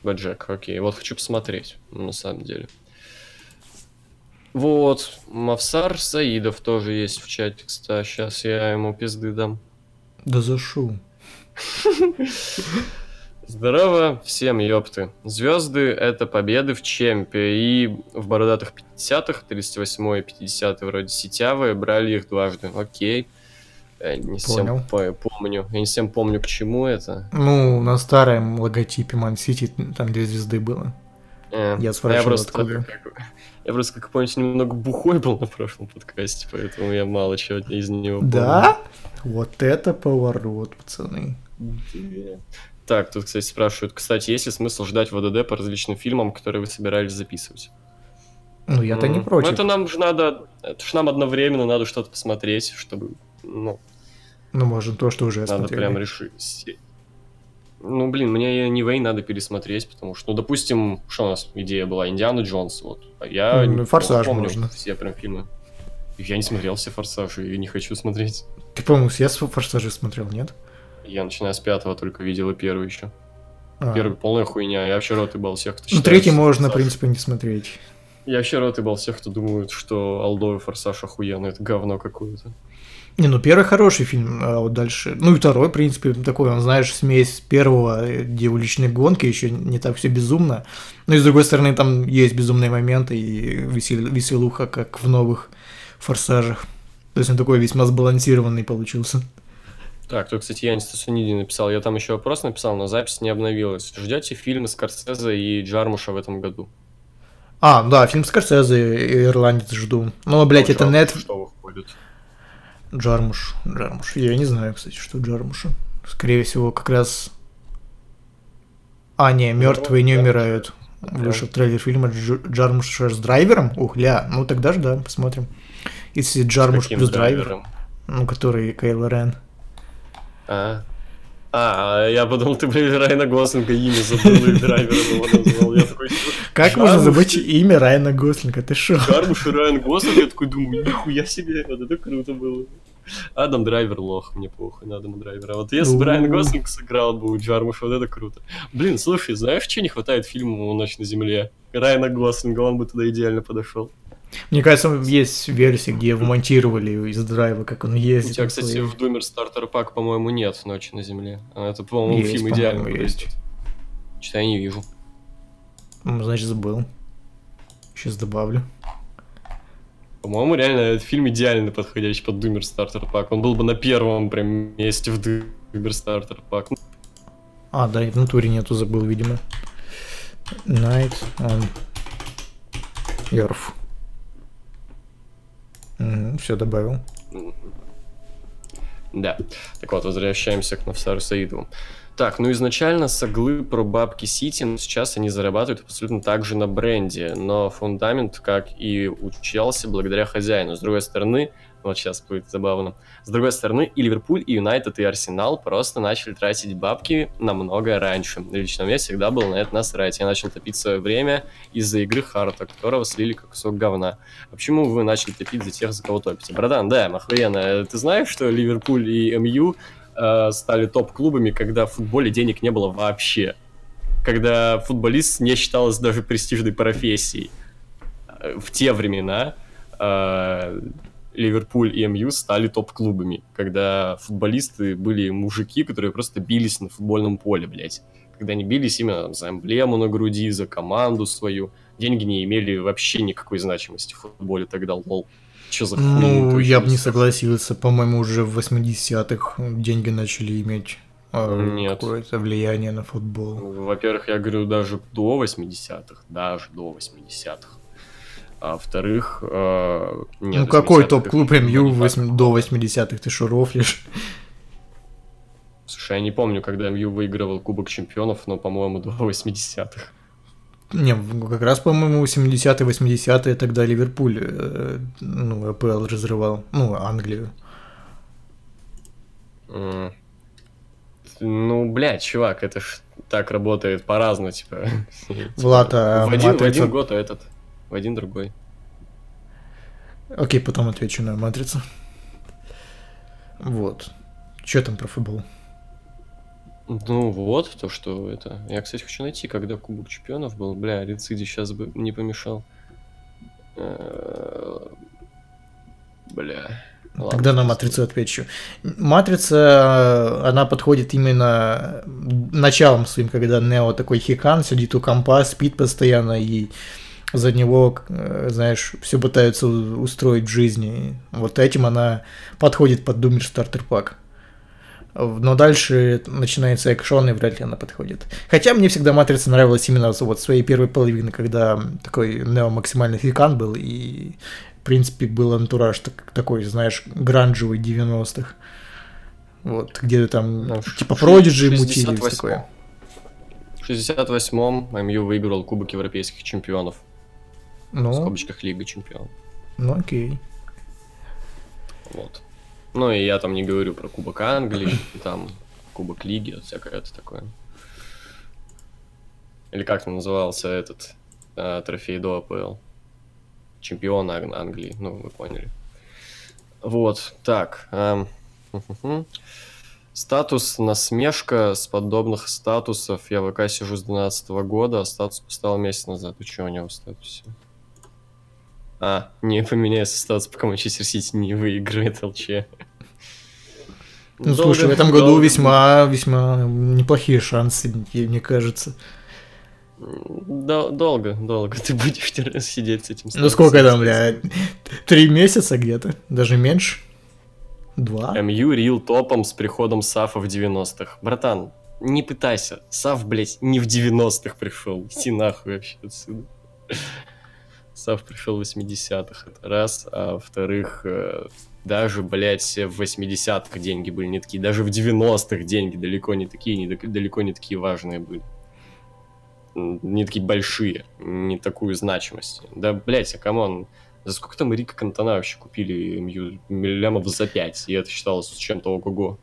Боджек, окей. Вот хочу посмотреть, на самом деле. Вот, Мавсар Саидов тоже есть в чате, кстати. Сейчас я ему пизды дам. Да зашу. Здорово всем, ёпты. Звезды — это победы в чемпе, и в бородатых 50-х, 38 и 50 вроде сетявые, брали их дважды. Окей. Я не Понял. по- помню. Я не совсем помню, к чему это. Ну, на старом логотипе Man City там две звезды было. Э, Я спрашивал, просто, откуда. как- я просто, как помните, немного бухой был на прошлом подкасте, поэтому я мало чего из него помню. Да? Вот это поворот, пацаны. Так, тут, кстати, спрашивают, кстати, есть ли смысл ждать ВДД по различным фильмам, которые вы собирались записывать? Ну, я-то не против. Ну, это нам же надо, это ж нам одновременно надо что-то посмотреть, чтобы, ну, Ну, может, то, что уже надо смотрели. прям решить. Ну, блин, мне не Вей надо пересмотреть, потому что, ну, допустим, что у нас идея была? Индиана Джонс, вот. А я Ну, «Форсаж» помню можно. все прям фильмы. Я не смотрел все «Форсажи» и не хочу смотреть. Ты, по-моему, все «Форсажи» смотрел, нет? Я, начиная с пятого, только видел и первый еще. А. Первый полная хуйня. Я вообще рот ебал всех, кто Ну, третий можно, в «Форсаж». принципе, не смотреть. Я вообще рот ебал всех, кто думает, что Алдовый Форсаж охуенный. Это говно какое-то. Не, ну первый хороший фильм, а вот дальше. Ну и второй, в принципе, такой, он, знаешь, смесь первого, где уличные гонки, еще не так все безумно. Но и с другой стороны, там есть безумные моменты и весел- веселуха, как в новых форсажах. То есть он такой весьма сбалансированный получился. Так, тут, кстати, Янис Тасуниди написал. Я там еще вопрос написал, но запись не обновилась. Ждете фильмы Скорсезе и Джармуша в этом году? А, да, фильм Скорсезе и Ирландец жду. Ну, это нет... Что выходит? Джармуш. Джармуш. Я не знаю, кстати, что Джармуша. Скорее всего, как раз... А, не, мертвые не умирают. Вышел трейлер фильма Дж- Джармуш с драйвером. Ух, ля, ну тогда ж да, посмотрим. Если Джармуш плюс драйвер, ну, который Кейло Рен. А. А, я подумал, ты, блин, Райана Гослинга имя забыл и драйвера его назвал. Я такой, Как можно забыть имя Райана Гослинга? Ты шо? Джармуш и Райан Гослинг, я такой думаю, нихуя себе, вот это круто было. Адам Драйвер лох, мне похуй на Адама Драйвера. Вот если Ну. Райан Гослинг сыграл бы у Джармуша, вот это круто. Блин, слушай, знаешь, что не хватает фильму «Ночь на земле»? Райана Гослинга, он бы туда идеально подошел. Мне кажется, есть версии, где вмонтировали из драйва, как он У ездит. тебя, на кстати, своем. в Думер Стартер Пак, по-моему, нет «Ночи на земле». Это, по-моему, Есть, фильм идеально есть. Что-то я не вижу. Ну, Значит, забыл. Сейчас добавлю. По-моему, реально этот фильм идеально подходящий под Думер Стартер Пак. Он был бы на первом прям месте в Думер Стартер Пак. А, да, и в натуре нету, забыл, видимо. Night on Earth. все добавил. Да. Так вот, возвращаемся к Навсару Саидову. Так, ну изначально соглы про бабки Сити, но сейчас они зарабатывают абсолютно так же на бренде, но фундамент, как и у Челси, благодаря хозяину. С другой стороны, вот сейчас будет забавно, с другой стороны, и Ливерпуль, и Юнайтед, и Арсенал просто начали тратить бабки намного раньше. Лично мне всегда было на это насрать. Я начал топить свое время из-за игры Харта, которого слили как кусок говна. А почему вы начали топить за тех, за кого топите? Братан, да, охуенно. Ты знаешь, что Ливерпуль и МЮ э, стали топ-клубами, когда в футболе денег не было вообще? Когда футболист не считалось даже престижной профессией. Э, В те времена э, Ливерпуль и МЮ стали топ-клубами, когда футболисты были мужики, которые просто бились на футбольном поле, блядь. Когда они бились именно за эмблему на груди, за команду свою. Деньги не имели вообще никакой значимости в футболе тогда, лол. Че за хуйня? Ну, я бы не согласился. По-моему, уже в 80-х деньги начали иметь э, Нет. какое-то влияние на футбол. Во-первых, я говорю даже до 80-х, даже до 80-х. А во-вторых, э, нет, ну, какой 80-х топ-клуб МЮ до 80-х? Ты шо, рофлишь? Слушай, я не помню, когда МЮ выигрывал Кубок Чемпионов, но, по-моему, до 80-х. Не, как раз, по-моему, 70-е, 80-е тогда Ливерпуль, э, ну, АПЛ разрывал, ну, Англию. М. Ну, блядь, чувак, это ж так работает по-разному, типа. *laughs* Влад, а в один, в «Матрица»? один год, а этот, в один другой. Окей, потом отвечу на матрицу. Вот. Что там про футбол? Ну вот, то, что это... Я, кстати, хочу найти, когда Кубок Чемпионов был. Бля, Рициди сейчас бы не помешал. Э, Бля. Ладно, Тогда на матрицу отвечу. Матрица, э, она подходит именно началом своим, когда Нео такой хикан, сидит у компа, спит постоянно и за него, э, знаешь, все пытаются устроить в жизни. Вот этим она подходит под Думер Стартер Пак. Но дальше начинается экшон, и вряд ли она подходит. Хотя мне всегда Матрица нравилась именно вот своей первой половины, когда такой Нео максимально хикан был, и в принципе был антураж так- такой, знаешь, гранжевый 90-х. Вот, где там Ну, типа Продиджи мутили, и 68. такое. В 68-м МЮ выиграл Кубок Европейских Чемпионов. В Ну, скобочках Лига Чемпионов. ну окей. Вот. Ну и я там не говорю про Кубок Англии, там Кубок Лиги, всякое это такое. Или как назывался этот э, трофей до АПЛ? Чемпион Ан- Англии, ну вы поняли. Вот, так. эм. Статус насмешка с подобных статусов. Я в ВК сижу с 12 года, а статус поставил месяц назад. Что у него в статусе? А, не поменяется статус, пока Манчестер Сити не выиграет ЛЧ. Ну, слушай, в этом году весьма, весьма неплохие шансы, мне кажется. Дол- долго, долго ты будешь сидеть с этим Ну, сколько там, бля, три месяца где-то, даже меньше? Два? МЮ рил топом с приходом Сафа в 90-х. Братан, не пытайся. Саф, блядь, не в 90-х пришел. Иди нахуй вообще отсюда. САФ пришел в 80-х, это раз. А во-вторых, э, даже, блядь, в 80-х деньги были не такие. Даже в 90-х деньги далеко не такие, не, далеко не такие важные были. Не такие большие, не такую значимость. Да, блядь, а come on, за сколько там Эрика Кантона вообще купили МЮ лямов за 5, и это считалось чем-то ого-го.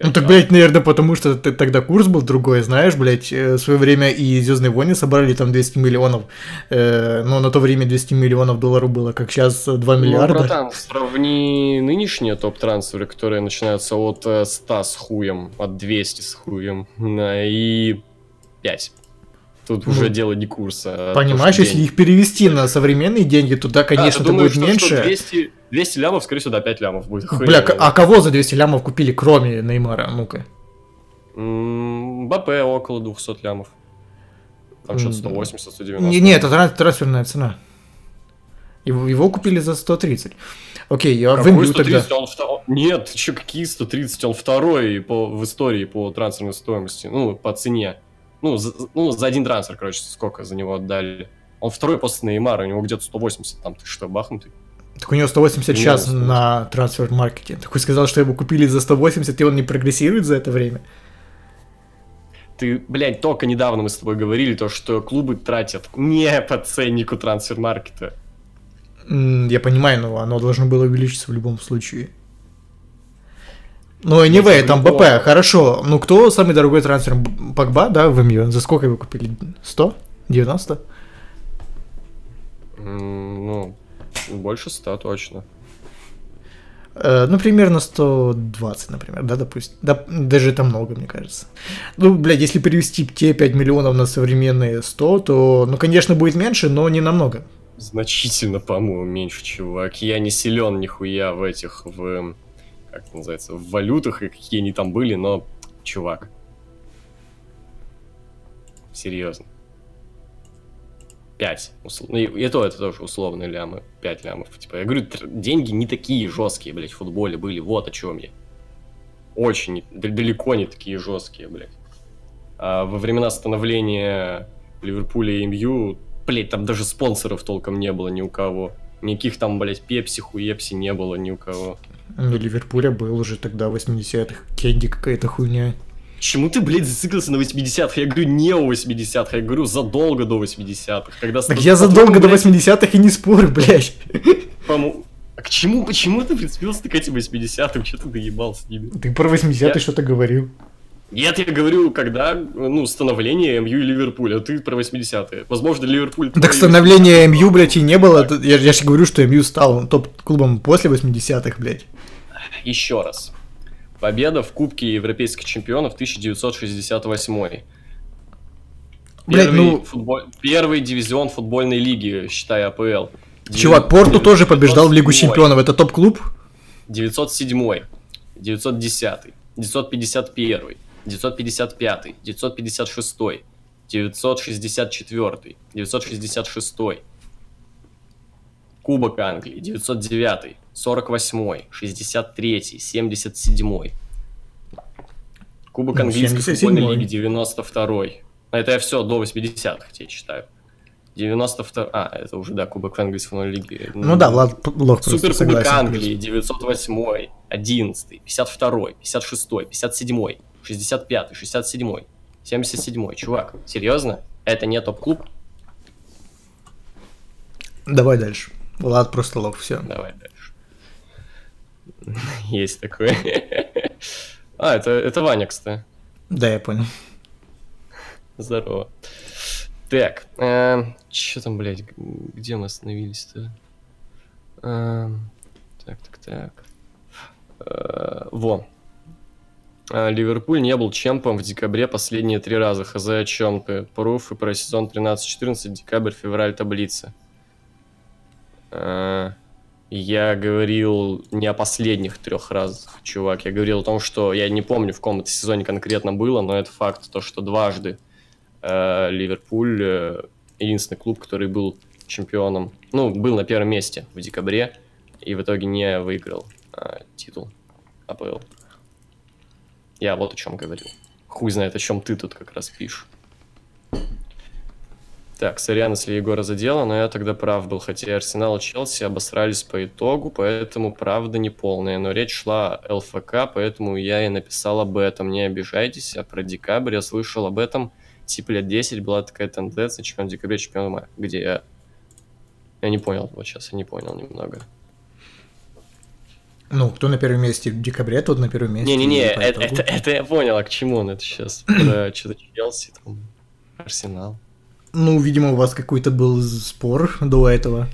Ну так, блядь, наверное, потому что т- тогда курс был другой, знаешь, блядь, э, в свое время и Звездные войны собрали там 200 миллионов, э, но на то время 200 миллионов долларов было, как сейчас 2 миллиарда. Ну, братан, сравни нынешние топ-трансферы, которые начинаются от э, 100 с хуем, от 200 с хуем, на- и 5. Тут Ну, уже дело не курса. а Понимаешь, то, что если деньги. их перевести на современные деньги, то да, Да, конечно, ты это думаешь, будет что- что меньше. 200, 200 лямов, скорее всего, до 5 лямов будет. Бля, а кого за 200 лямов купили, кроме Неймара? Ну-ка. Мбаппе около 200 лямов. Там что-то М, 180, 190. Не, не, это тран- трансферная цена. Его, его купили за 130. Окей, я Какой МЮ тогда. 130? Он вто- Нет, чё, какие 130? Он второй по, в истории по трансферной стоимости. Ну, по цене. Ну за, ну, за один трансфер, короче, сколько за него отдали. Он второй после Неймара, у него где-то 180. Там ты что, бахнутый? Так у него 180 Не сейчас надо на трансфер-маркете. Такой сказал, что его купили за 180, и он не прогрессирует за это время. Ты, блядь, только недавно мы с тобой говорили, то, что клубы тратят не по ценнику трансфер-маркета. Я понимаю, но оно должно было увеличиться в любом случае. Ну, anyway, там БП, хорошо. Ну, кто самый дорогой трансфер? Погба, да, в МЮ? За сколько его купили? 100? 90? М, Ну, больше 100 точно. Э, ну, примерно 120, например, да, допустим. Да, даже это много, мне кажется. Ну, блядь, если перевести те 5 миллионов на современные 100, то, ну, конечно, будет меньше, но не намного. Значительно, по-моему, меньше, чувак. Я не силен нихуя в этих, в... Как это называется? В валютах, и какие они там были, но, чувак. Серьезно. 5. Ну, и, и то это тоже условные лямы. 5 лямов. Типа, я говорю, деньги не такие жесткие, блядь, в футболе были. Вот о чем я. Очень, далеко не такие жесткие, блядь. А во времена становления Ливерпуля и МЮ, блядь, там даже спонсоров толком не было ни у кого. Никаких там, блядь, пепси, хуепси не было ни у кого. Ну, Ливерпуля был уже тогда в 80-х. Кенди какая-то хуйня. Почему ты, блядь, зациклился на 80-х? Я говорю не о 80-х, я говорю задолго до 80-х. Когда Так я задолго до блядь, 80-х и не спорю, блядь. по-моему- А к чему, почему ты прицепился к этим 80-м? Че ты доебал с ними? Ты про 80-е Я- что-то говорил. Нет, я говорю, когда, ну, становление МЮ и Ливерпуля, а ты про 80-е. Возможно, Ливерпуль... Так становления МЮ, блядь, и не было. Я, я же говорю, что МЮ стал топ-клубом после 80-х, блядь. Еще раз. Победа в Кубке Европейских чемпионов 1968. Блядь, Первый, ну- футбол- Первый дивизион футбольной лиги, считай АПЛ. Чувак, Порту тоже побеждал в Лигу 907, чемпионов. Это топ-клуб? 907, 910, 951, 955, 956, 964, 966. Кубок Англии, 909, 48, 63, 77. Кубок Ну, английской 77-й. футбольной лиги, 92. Это я все до 80-х тебе читаю. 92... А, это уже, да, Кубок английской футбольной лиги. Ну да, Влад Лох Суперкубок согласен. Англии, 908, 11, 52, 56, 57, 65, 67, 77-й. Чувак, серьезно? Это не топ-клуб? Давай дальше. Влад просто лох, все. Давай дальше. *laughs* Есть такое. *laughs* А, это, это Ваня, кстати. Да, я понял. Здорово. Так, э, что там, блядь, где мы остановились-то? Э, так, так, так. Э, во. Э, Ливерпуль не был чемпом в декабре последние три раза. Хз о чем ты? Пруф и про сезон 13-14, декабрь, февраль, таблица. Э, Я говорил не о последних трех разах, чувак. Я говорил о том, что я не помню, в каком это сезоне конкретно было, но это факт, то, что дважды э, Ливерпуль э, единственный клуб, который был чемпионом, ну, был на первом месте в декабре и в итоге не выиграл титул АПЛ. Я вот о чем говорил. Хуй знает, о чем ты тут как раз пишешь. Так, сорян, если Егора задело, но я тогда прав был, хотя и Арсенал и Челси обосрались по итогу, поэтому правда не полная. Но речь шла о ЛФК, поэтому я и написал об этом. Не обижайтесь, а про декабрь я слышал об этом. Типа лет 10 была такая тенденция, чемпион декабря, чемпион мая. Где я? Я не понял, вот сейчас я не понял немного. Ну, кто на первом месте в декабре, тот на первом месте. Не-не-не, это, это, *laughs* это я понял, а к чему он это сейчас? *clears throat* Про что-то Челси, там, Арсенал. Ну, видимо, у вас какой-то был спор до этого.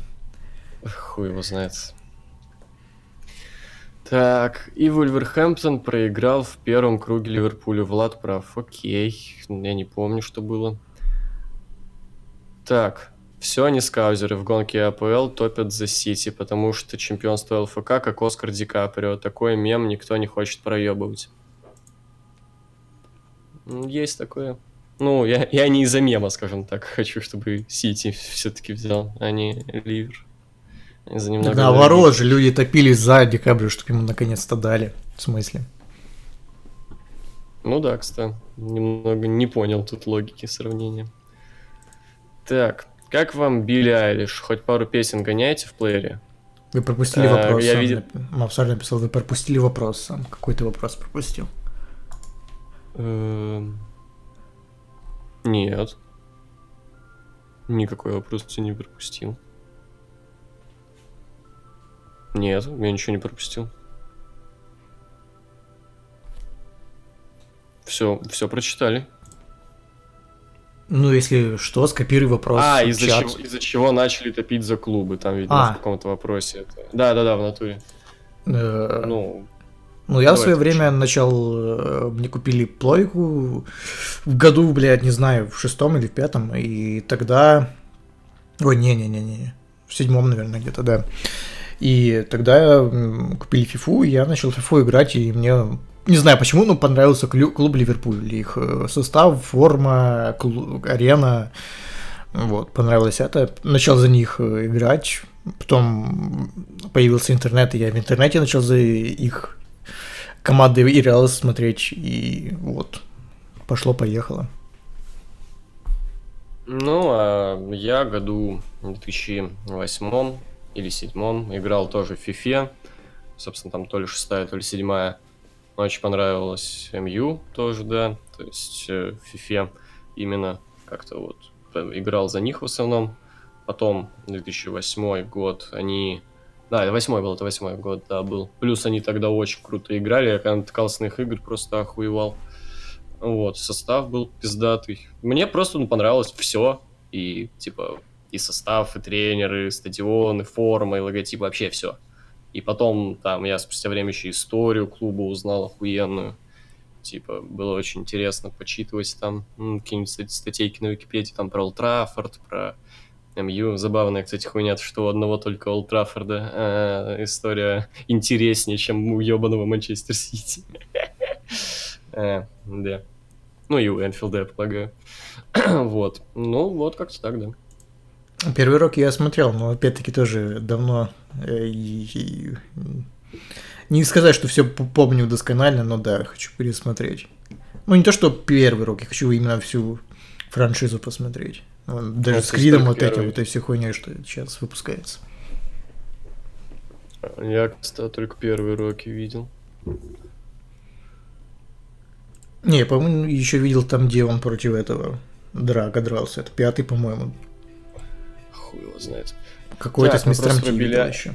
Хуй его знает. Так, и Вульверхэмптон проиграл в первом круге Ливерпулю. Влад прав. Окей. Я не помню, что было. Так, все они скаузеры в гонке АПЛ топят за Сити, потому что чемпионство ЛФК как Оскар Ди Каприо. Такой мем никто не хочет проебывать. М, Есть такое. Ну, я, я не из-за мема, скажем так. *laughs* Хочу, чтобы Сити все-таки взял, а не Ливер. Так немного наоборот же, люди топились за декабрь, чтобы ему наконец-то дали. В смысле? Ну да, кстати, немного не понял тут логики сравнения. Так, как вам Билли Айлиш? Хоть пару песен гоняете в плеере? Вы пропустили Э, вопрос. я видел- Мапсар написал, вы пропустили вопрос сам. Какой ты вопрос пропустил? Эм, Нет. Никакой вопрос я не пропустил. Нет, я ничего не пропустил. Все, все прочитали. Ну, если что, скопируй вопрос. а, из-за чего, из-за чего начали топить за клубы, там, видимо, А. в каком-то вопросе. это. Да-да-да, в натуре. Э, Ну, Ну, я в свое время начал... э, Мне купили плойку в году, блядь, не знаю, в шестом или в пятом, и тогда... Ой, не-не-не-не, в седьмом, наверное, где-то, да. И тогда купили фифу, и я начал фифу играть, и мне... Не знаю почему, но понравился клуб Ливерпуль. Их э, состав, форма, клу- арена. Вот, понравилось это. Начал за них э, играть. Потом появился интернет, и я в интернете начал за их команды и Реал смотреть, и вот, пошло-поехало. ну, а я году 2008 или седьмом играл тоже в фифе. Собственно, там то ли шестая, то ли седьмая. Очень понравилось МЮ тоже, да. То есть э, в фифе именно как-то вот прям играл за них в основном. Потом 2008 год они... Да, это восьмой был, это восьмой год, да, был. Плюс они тогда очень круто играли, я когда натыкался на их игр, просто охуевал. Вот, состав был пиздатый. Мне просто ну, понравилось все. И, типа, и состав, и тренеры, и стадион, и форма, и логотип, вообще все. И потом, там, я спустя время еще историю клуба узнал охуенную. Типа, было очень интересно почитывать там м, какие-нибудь стат- статейки на Википедии, там, про Олд Траффорд, про МЮ. Забавная, кстати, хуйня, что у одного только Олд Траффорда э, история интереснее, чем у ебаного Манчестер Сити. *laughs* Э, Да. Ну и у Энфилда, я полагаю. *clears throat* Вот. Ну, вот как-то так, да. Первый рок я смотрел, но опять-таки тоже давно. э, Не сказать, что все помню досконально, но да, хочу пересмотреть. Ну, не то, что первый рок, я хочу именно всю франшизу посмотреть. Вон, Даже Ну, с Кридом вот этим, вот этой всей хуйней, что сейчас выпускается. Я, кстати, только первые роки видел. Не, я, по-моему, еще видел там, где он против этого Драга дрался. Это пятый, по-моему. Хуй его знает. Какой-то с мистером вопрос про Ти Билли- еще.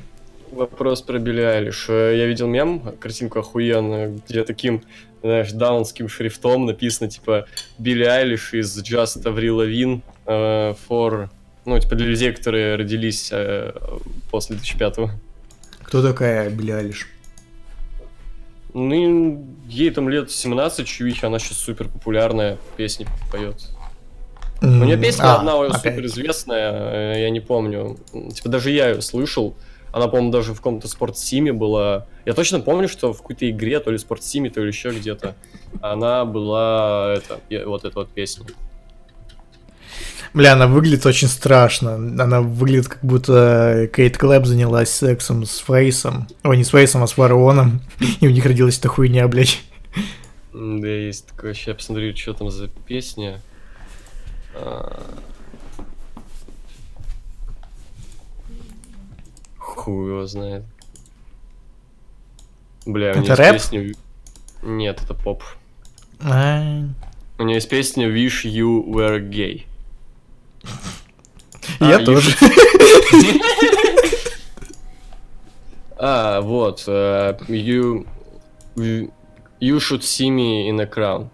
Вопрос про Билли Айлиш. Э, Я видел мем, картинку охуенную, где таким, знаешь, даунским шрифтом написано, типа, Билли Айлиш из Just Avril Lavigne э, for... Ну, типа, для людей, которые родились э, после 2005-го. Кто такая Билли Айлиш? Ну, ей там лет 17, чувихи, она сейчас супер популярная, песни поет. У нее песня а, одна опять. супер известная, э, я не помню. Типа даже я ее слышал. Она, по-моему, даже в каком-то спортсиме была. Я точно помню, что в какой-то игре, то ли спортсиме, то ли еще где-то, она была это, вот эта вот песня. Бля, она выглядит очень страшно. Она выглядит, как будто Кейт Клэп занялась сексом с Фейсом. Ой, не с Фейсом, а с Вароном. *laughs* И у них родилась эта хуйня, блядь. Да, есть такое. Сейчас посмотрю, что там за песня. А. Хуй его знает. Бля, у Это рэп? песня... Нет, это поп. А, У нее есть песня Wish You Were Gay. Я А, тоже. *laughs* А, вот. э, You... You should see me in a crown.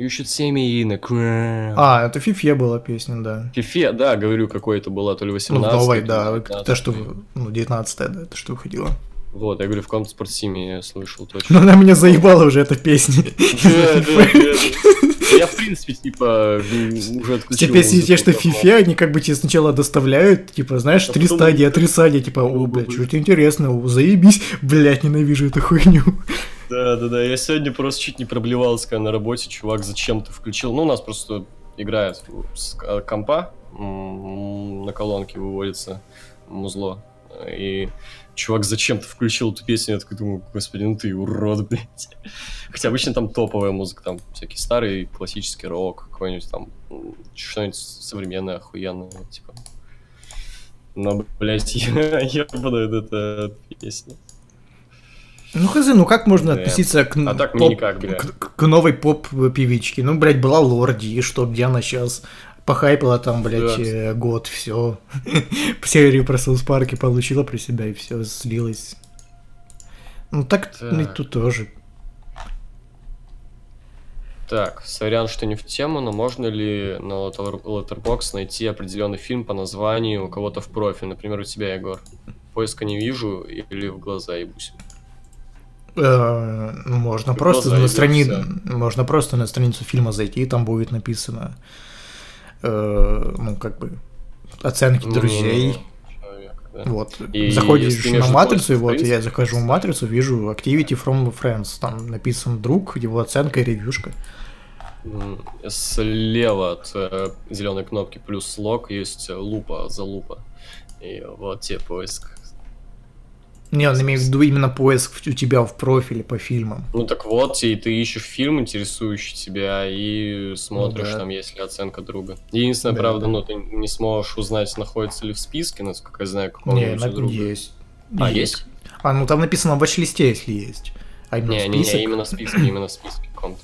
You should see me in a crown. А, это Фифе была песня, да. Фифе, да, говорю, какой-то была, то ли Ну, 18 в новой, да. 19. Это что, ну, 19 да, это что выходило. Вот, я говорю, в каком-то спортсиме я слышал точно. Но она меня заебала уже, эта песня. Я, в принципе, типа, уже отключил Те песни, те, что фифе, они как бы тебе сначала доставляют, типа, знаешь, А три стадии, три стадии, типа, о, блядь, что-то интересно, о, заебись, блядь, ненавижу эту хуйню. Да, да, да. Я сегодня просто чуть не проблевался, когда на работе чувак зачем-то включил. Ну, у нас просто играет с к- компа, на колонке выводится музло. И чувак зачем-то включил эту песню, я такой думаю, господи, ну ты урод, *laughs* блядь. Хотя обычно там топовая музыка, там всякий старый классический рок, какой-нибудь там, что-нибудь современное, охуенное, типа. Но, блядь, *laughs* я ебаная эта песня. Ну, хз, ну как можно Да. относиться к, А так поп- никак, бля. к, к новой поп-певичке? Ну, блядь, была Лорди, и что, где она сейчас? Похайпила там, блядь, Да. э, год, все. *laughs* Серию про Саус Парке получила при себя, и все, слилась. Ну, так, ну, и Так. тут тоже. Так, сорян, что не в тему, но можно ли на Letter- Letterboxd найти определенный фильм по названию у кого-то в профиль? Например, у тебя, Егор. Поиска не вижу или в глаза ебусь. Э, ну, можно просто на страни... можно просто на страницу фильма зайти, и там будет написано, э, ну, как бы, оценки Ну, друзей. человек, да. Вот, И заходишь на матрицу, и вот я захожу в матрицу, вижу Activity from Friends, там написан друг, его оценка и ревьюшка. Слева от зеленой кнопки плюс лог есть э, лупа за лупа. И вот тебе поиск. Не, он имеет в виду именно поиск у тебя в профиле по фильмам. Ну так вот, и ты ищешь фильм, интересующий тебя, и смотришь, Ну да. там есть ли оценка друга. Единственное, Да, правда, да. ну ты не сможешь узнать, находится ли в списке, насколько я знаю, какого-нибудь на- друга. есть. А, есть? А, ну там написано в watch-листе, если есть. А именно Не, в не, не, список. именно в списке, именно в списке каком-то.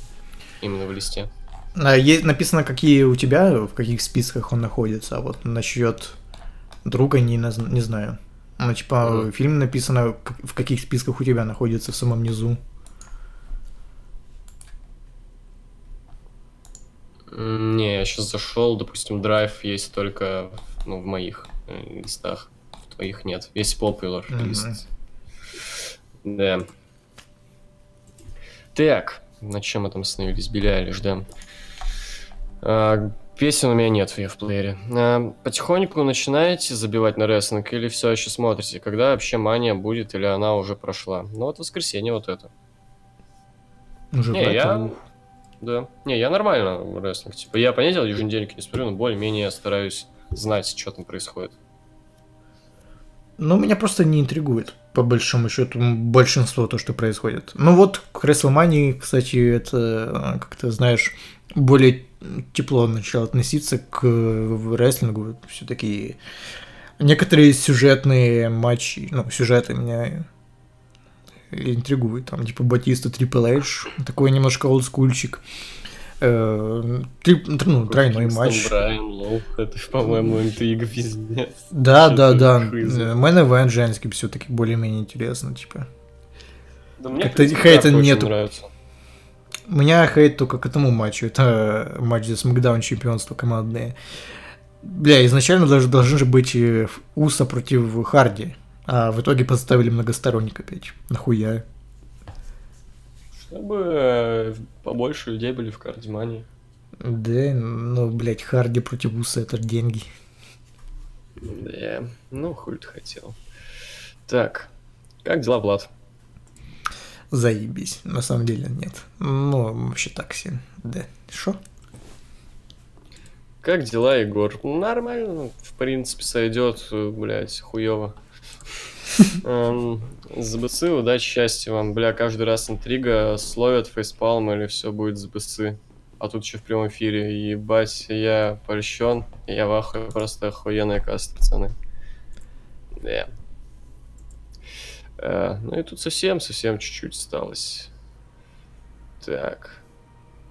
Именно в листе. А, есть написано, какие у тебя, в каких списках он находится, а вот насчет друга не, не знаю. Ну, типа, Мгм. фильм написано, в каких списках у тебя находится в самом низу. Не, я сейчас зашел, допустим, драйв есть только ну, в моих э, листах. В твоих нет. Есть popular Мгм. лист. Да. Так, на чем мы там остановились? Айлиш, да. А, песен у меня нет в плеере. А, потихоньку начинаете забивать на рестлинг или все еще смотрите? Когда вообще мания будет или она уже прошла? Ну вот воскресенье вот это. Уже Не, я... Да. Не, я нормально в рестлинг. Типа, я, понятно, еженедельники не смотрю, но более-менее стараюсь знать, что там происходит. Ну, меня просто не интригует, по большому счету, большинство то, что происходит. Ну вот, к WrestleMania, кстати, это, э, как ты знаешь, более тепло начал относиться к э, рестлингу. Все-таки некоторые сюжетные матчи, ну, сюжеты меня интригует. Там типа Батиста Triple H, такой немножко олдскульчик. Э, три, ну, тройной матч. Брайан Лоу, это, по-моему, интрига пиздец. Да, да, да. хз. Main event женский все-таки более-менее интересно, типа. Да Как-то хейта нету. нравится. У меня хейт только к этому матчу. Это матч за Смакдаун чемпионство командное. Бля, изначально даже должны же быть Уса против Харди. А в итоге поставили многосторонник опять. Нахуя? Чтобы э, побольше людей были в кардимании. Да, ну, блядь, Харди против Уса это деньги. Да, ну хуй ты хотел. Так, как дела, Влад? Заебись. На самом деле нет. Ну, вообще так себе. Да. Шо? Как дела, Егор? Нормально, в принципе, сойдет, блядь, хуево. *laughs* Эм, ЗБЦ, удачи, счастья вам. Бля, каждый раз интрига, словят фейспалм или все будет ЗБЦ. А тут еще в прямом эфире. Ебать, я польщен. Я в ахуе, просто охуенная каста, пацаны. Да. Э, ну и тут совсем-совсем чуть-чуть осталось. Так.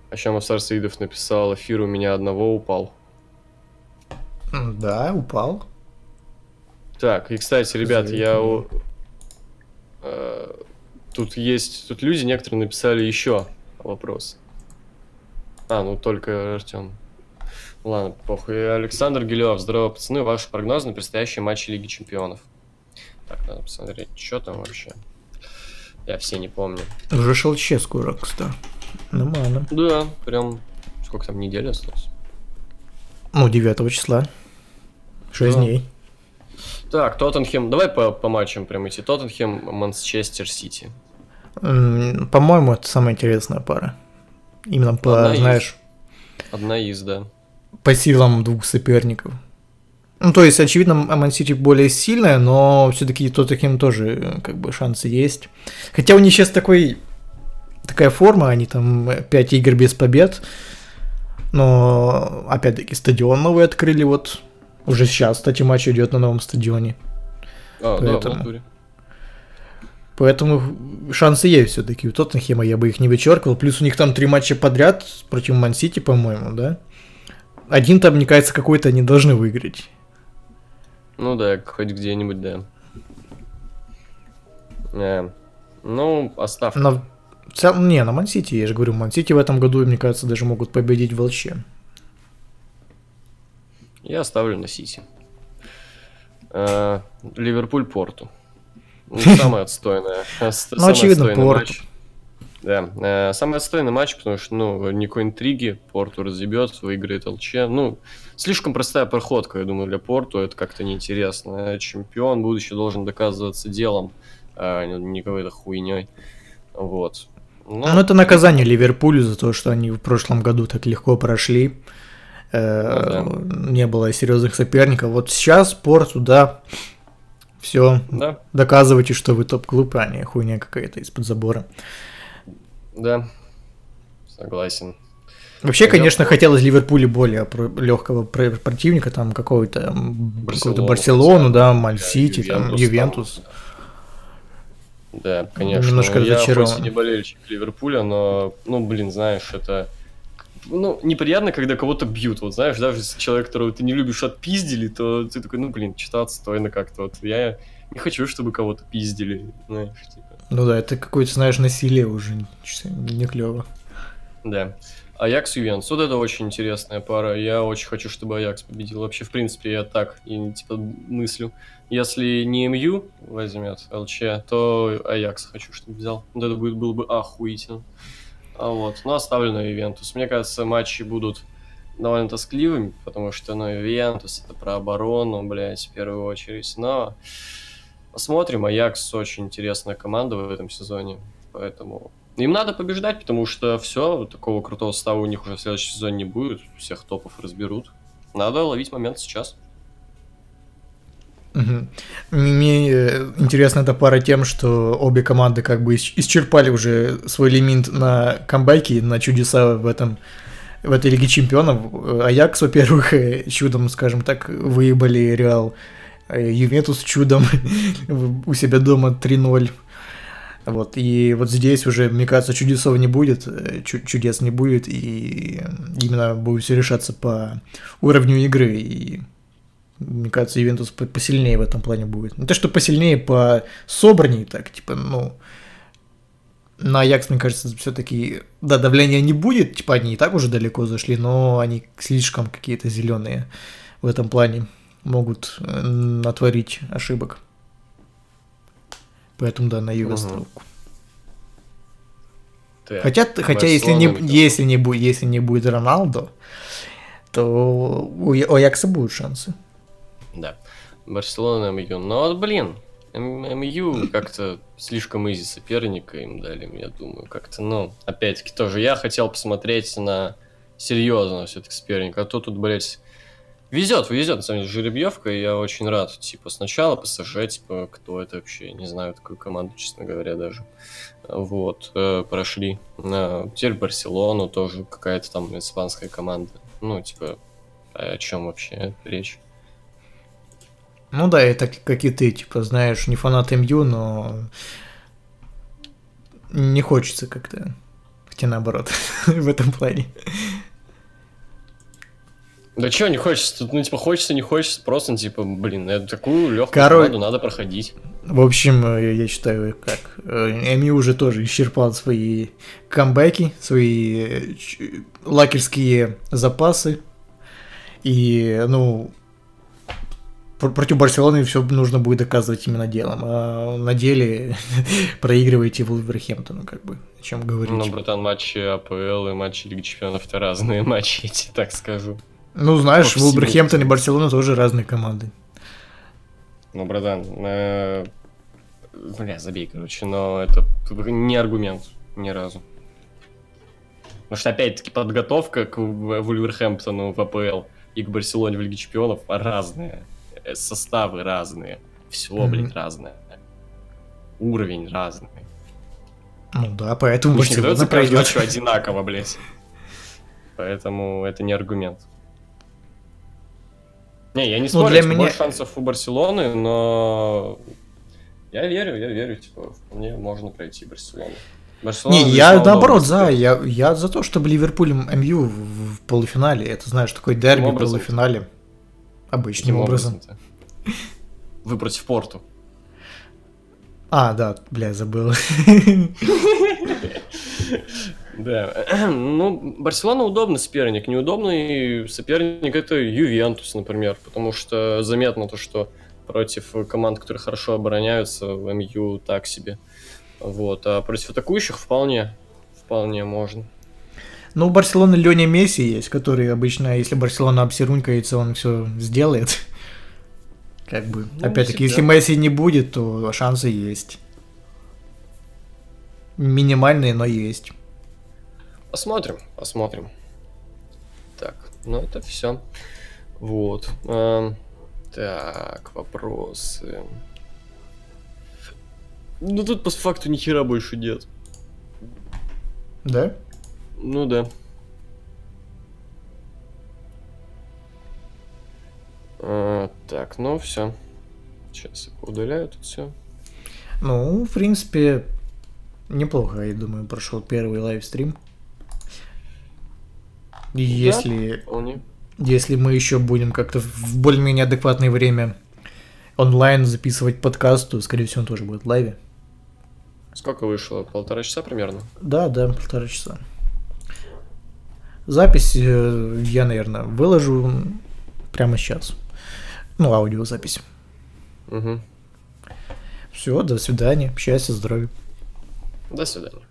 А еще Мавсар Саидов написал, эфир у меня одного упал. Да, упал. Так, и кстати, ребят, я у- э, тут есть, тут люди некоторые написали еще вопрос. А, ну только Артем. Ладно, похуй. Александр Гелев, здорово, пацаны, ваши прогнозы на предстоящие матчи Лиги Чемпионов. Так, надо посмотреть, что там вообще. Я все не помню. Уже ШЛЧ скоро, кстати. Нормально. Да, прям, сколько там недель осталось? Ну, 9 числа. 6 Да. дней. Так, Тоттенхэм, давай по, по матчам прям идти. Тоттенхэм, Манчестер Сити. По-моему, это самая интересная пара. Именно по, Одна из. знаешь, Одна из, да. по силам двух соперников. Ну, то есть, очевидно, Ман-Сити более сильная, но все-таки Тоттенхэм тоже э, как бы шансы есть. Хотя у них сейчас такой, такая форма, они там 5 игр без побед, но опять-таки стадион новый открыли, вот уже сейчас, кстати, матч идет на новом стадионе. А, да, Поэтому- натуре. Поэтому шансы есть все-таки у Тоттенхэма, я бы их не вычеркивал. Плюс у них там три матча подряд против Ман-Сити, по-моему, да? Один там, мне кажется, какой-то они должны выиграть. Ну да, хоть где-нибудь, да. Э, ну, оставь. Но в целом, не, на Ман-Сити, я же говорю, Ман-Сити в этом году, мне кажется, даже могут победить в. Я оставлю на Сити. Э, Ливерпуль Порту. Ну, *laughs* Самая отстойная. э, Ну, очевидно, Порту. Да, э, самый отстойный матч, потому что, ну, никакой интриги, Порту разъебет, выиграет ЛЧ. Ну, слишком простая проходка, я думаю, для Порту, это как-то неинтересно. Чемпион будущий должен доказываться делом, а не какой-то хуйней. Вот. Ну, Ну, это наказание Ливерпулю за то, что они в прошлом году так легко прошли. Э, Ну Не было серьезных соперников. Вот сейчас Порту, да, все, да, доказывайте, что вы топ-клуб, а не хуйня какая-то из-под забора. да, согласен. Вообще, конечно, хотелось Ливерпулю более легкого противника, там какого-то Барселону Барселону, да, Маль-Сити, там, Ювентус. Да, конечно. Немножко я хоть и не болельщик Ливерпуля, но, ну, блин, знаешь, это... Ну, неприятно, когда кого-то бьют, вот, знаешь, даже если человек, которого ты не любишь, отпиздили, то ты такой, ну, блин, что-то отстойно как-то, вот, я не хочу, чтобы кого-то пиздили, знаешь, типа. Ну да, это какое-то, знаешь, насилие уже, не клево. Да. Аякс Ювентус. Вот это очень интересная пара. Я очень хочу, чтобы Аякс победил. Вообще, в принципе, я так и типа мыслю. Если не МЮ возьмет ЛЧ, то Аякс хочу, чтобы взял. Вот это будет, было бы охуительно. А вот. Но оставлю на Ювентус. Мне кажется, матчи будут довольно тоскливыми, потому что, ну, Ювентус это про оборону, блядь, в первую очередь. Но посмотрим. Аякс очень интересная команда в этом сезоне. Поэтому им надо побеждать, потому что все, такого крутого состава у них уже в следующем сезоне не будет. Всех топов разберут. Надо ловить момент сейчас. Мне э, интересна эта пара тем, что обе команды как бы исч- исчерпали уже свой лимит на камбайки, на чудеса в этом в этой Лиге Чемпионов. Э, Аякс, во-первых, э, чудом, скажем так, выебали Реал. Ювентус чудом *laughs* у себя дома 3-0. Вот, и вот здесь уже, мне кажется, чудесов не будет, э, чу- чудес не будет, и именно будет все решаться по уровню игры, и мне кажется, Ювентус по- посильнее в этом плане будет. Не то, что посильнее, по собраннее так, типа, ну... На Аякс, мне кажется, все-таки, да, давления не будет, типа, они и так уже далеко зашли, но они слишком какие-то зеленые в этом плане, могут э, натворить ошибок. Поэтому, да, на ставку. Так, Хотя, хотя если, не, если, не будет, если не будет Роналдо, то у, у Аякса будут шансы. Да. Барселона, МЮ. Но вот, блин, М- МЮ как-то слишком изи соперника им дали, я думаю. Как-то, ну, опять-таки, тоже я хотел посмотреть на серьезного все-таки соперника. А то тут, блядь, везет, везет, на самом деле, жеребьевка, и я очень рад. Типа, сначала ПСЖ, типа, кто это вообще, не знаю такую команду, честно говоря, даже. Вот, э, прошли. А, теперь Барселону тоже какая-то там испанская команда. Ну, типа, о чем вообще речь? Ну да, это как и ты, типа, знаешь, не фанат МЮ, но не хочется как-то. Хотя наоборот, *laughs* в этом плане. Да чего не хочется? Тут, ну, типа, хочется, не хочется, просто, ну, типа, блин, эту такую легкую Король- надо проходить. В общем, э, я считаю, как э, МЮ уже тоже исчерпал свои камбэки, свои э, лакерские запасы. И, ну, пр- против Барселоны все нужно будет доказывать именно делом. А на деле *laughs* проигрываете Вулверхэмптону, как бы, о чем говорить. Ну, братан, матчи АПЛ и матчи Лиги Чемпионов это разные *laughs* матчи, я тебе так скажу. Ну, знаешь. Вулверхэмптон и Барселона тоже разные команды. Ну, братан, э, бля, забей, короче, но это не аргумент ни разу. Потому что, опять-таки, подготовка к Вулверхэмптону в АПЛ и к Барселоне в Лиге Чемпионов разные. Э, Составы разные. Все, Мгм. блин, разное. Уровень разный. Ну да, поэтому Пусть Барселона пройдет. одинаково, блядь. Поэтому это не аргумент. Не, я не спорю, Ну, для меня- больше шансов у Барселоны, но я верю, я верю, типа, вполне можно пройти Барселону. Барселона Не, я наоборот за, я, я за то, чтобы Ливерпуль МЮ в, в полуфинале. Это знаешь, такой дерби в образом? полуфинале. Обычным Каким образом. образом-то? Вы против Порту. А, да, бля, забыл. *laughs* Да. *clears throat* Ну, Барселона удобный соперник. Неудобный соперник это Ювентус, например. Потому что заметно то, что против команд, которые хорошо обороняются, в МЮ так себе. Вот. А против атакующих вполне. Вполне можно. Ну, у Барселоны Леня Месси есть, который обычно, если Барселона обсерунькается, он все сделает. *laughs* Как бы. Ну, Опять-таки, если. Месси не будет, то шансы есть. Минимальные, но есть. Посмотрим, посмотрим. Так, ну это все. Вот. Эм, так, вопросы. Ну тут по факту ни хера больше нет. Да? Ну да. А, так, ну все. Сейчас я удаляю тут все. Ну, в принципе, неплохо, я думаю, прошел первый лайвстрим. И если, Вполне. если мы еще будем как-то в более-менее адекватное время онлайн записывать подкаст, то, скорее всего, он тоже будет в лайве. Сколько вышло? Полтора часа примерно? Да, да, полтора часа. Запись э, я, наверное, выложу прямо сейчас. Ну, аудиозапись. Угу. Все, до свидания. Счастья, здоровья. До свидания.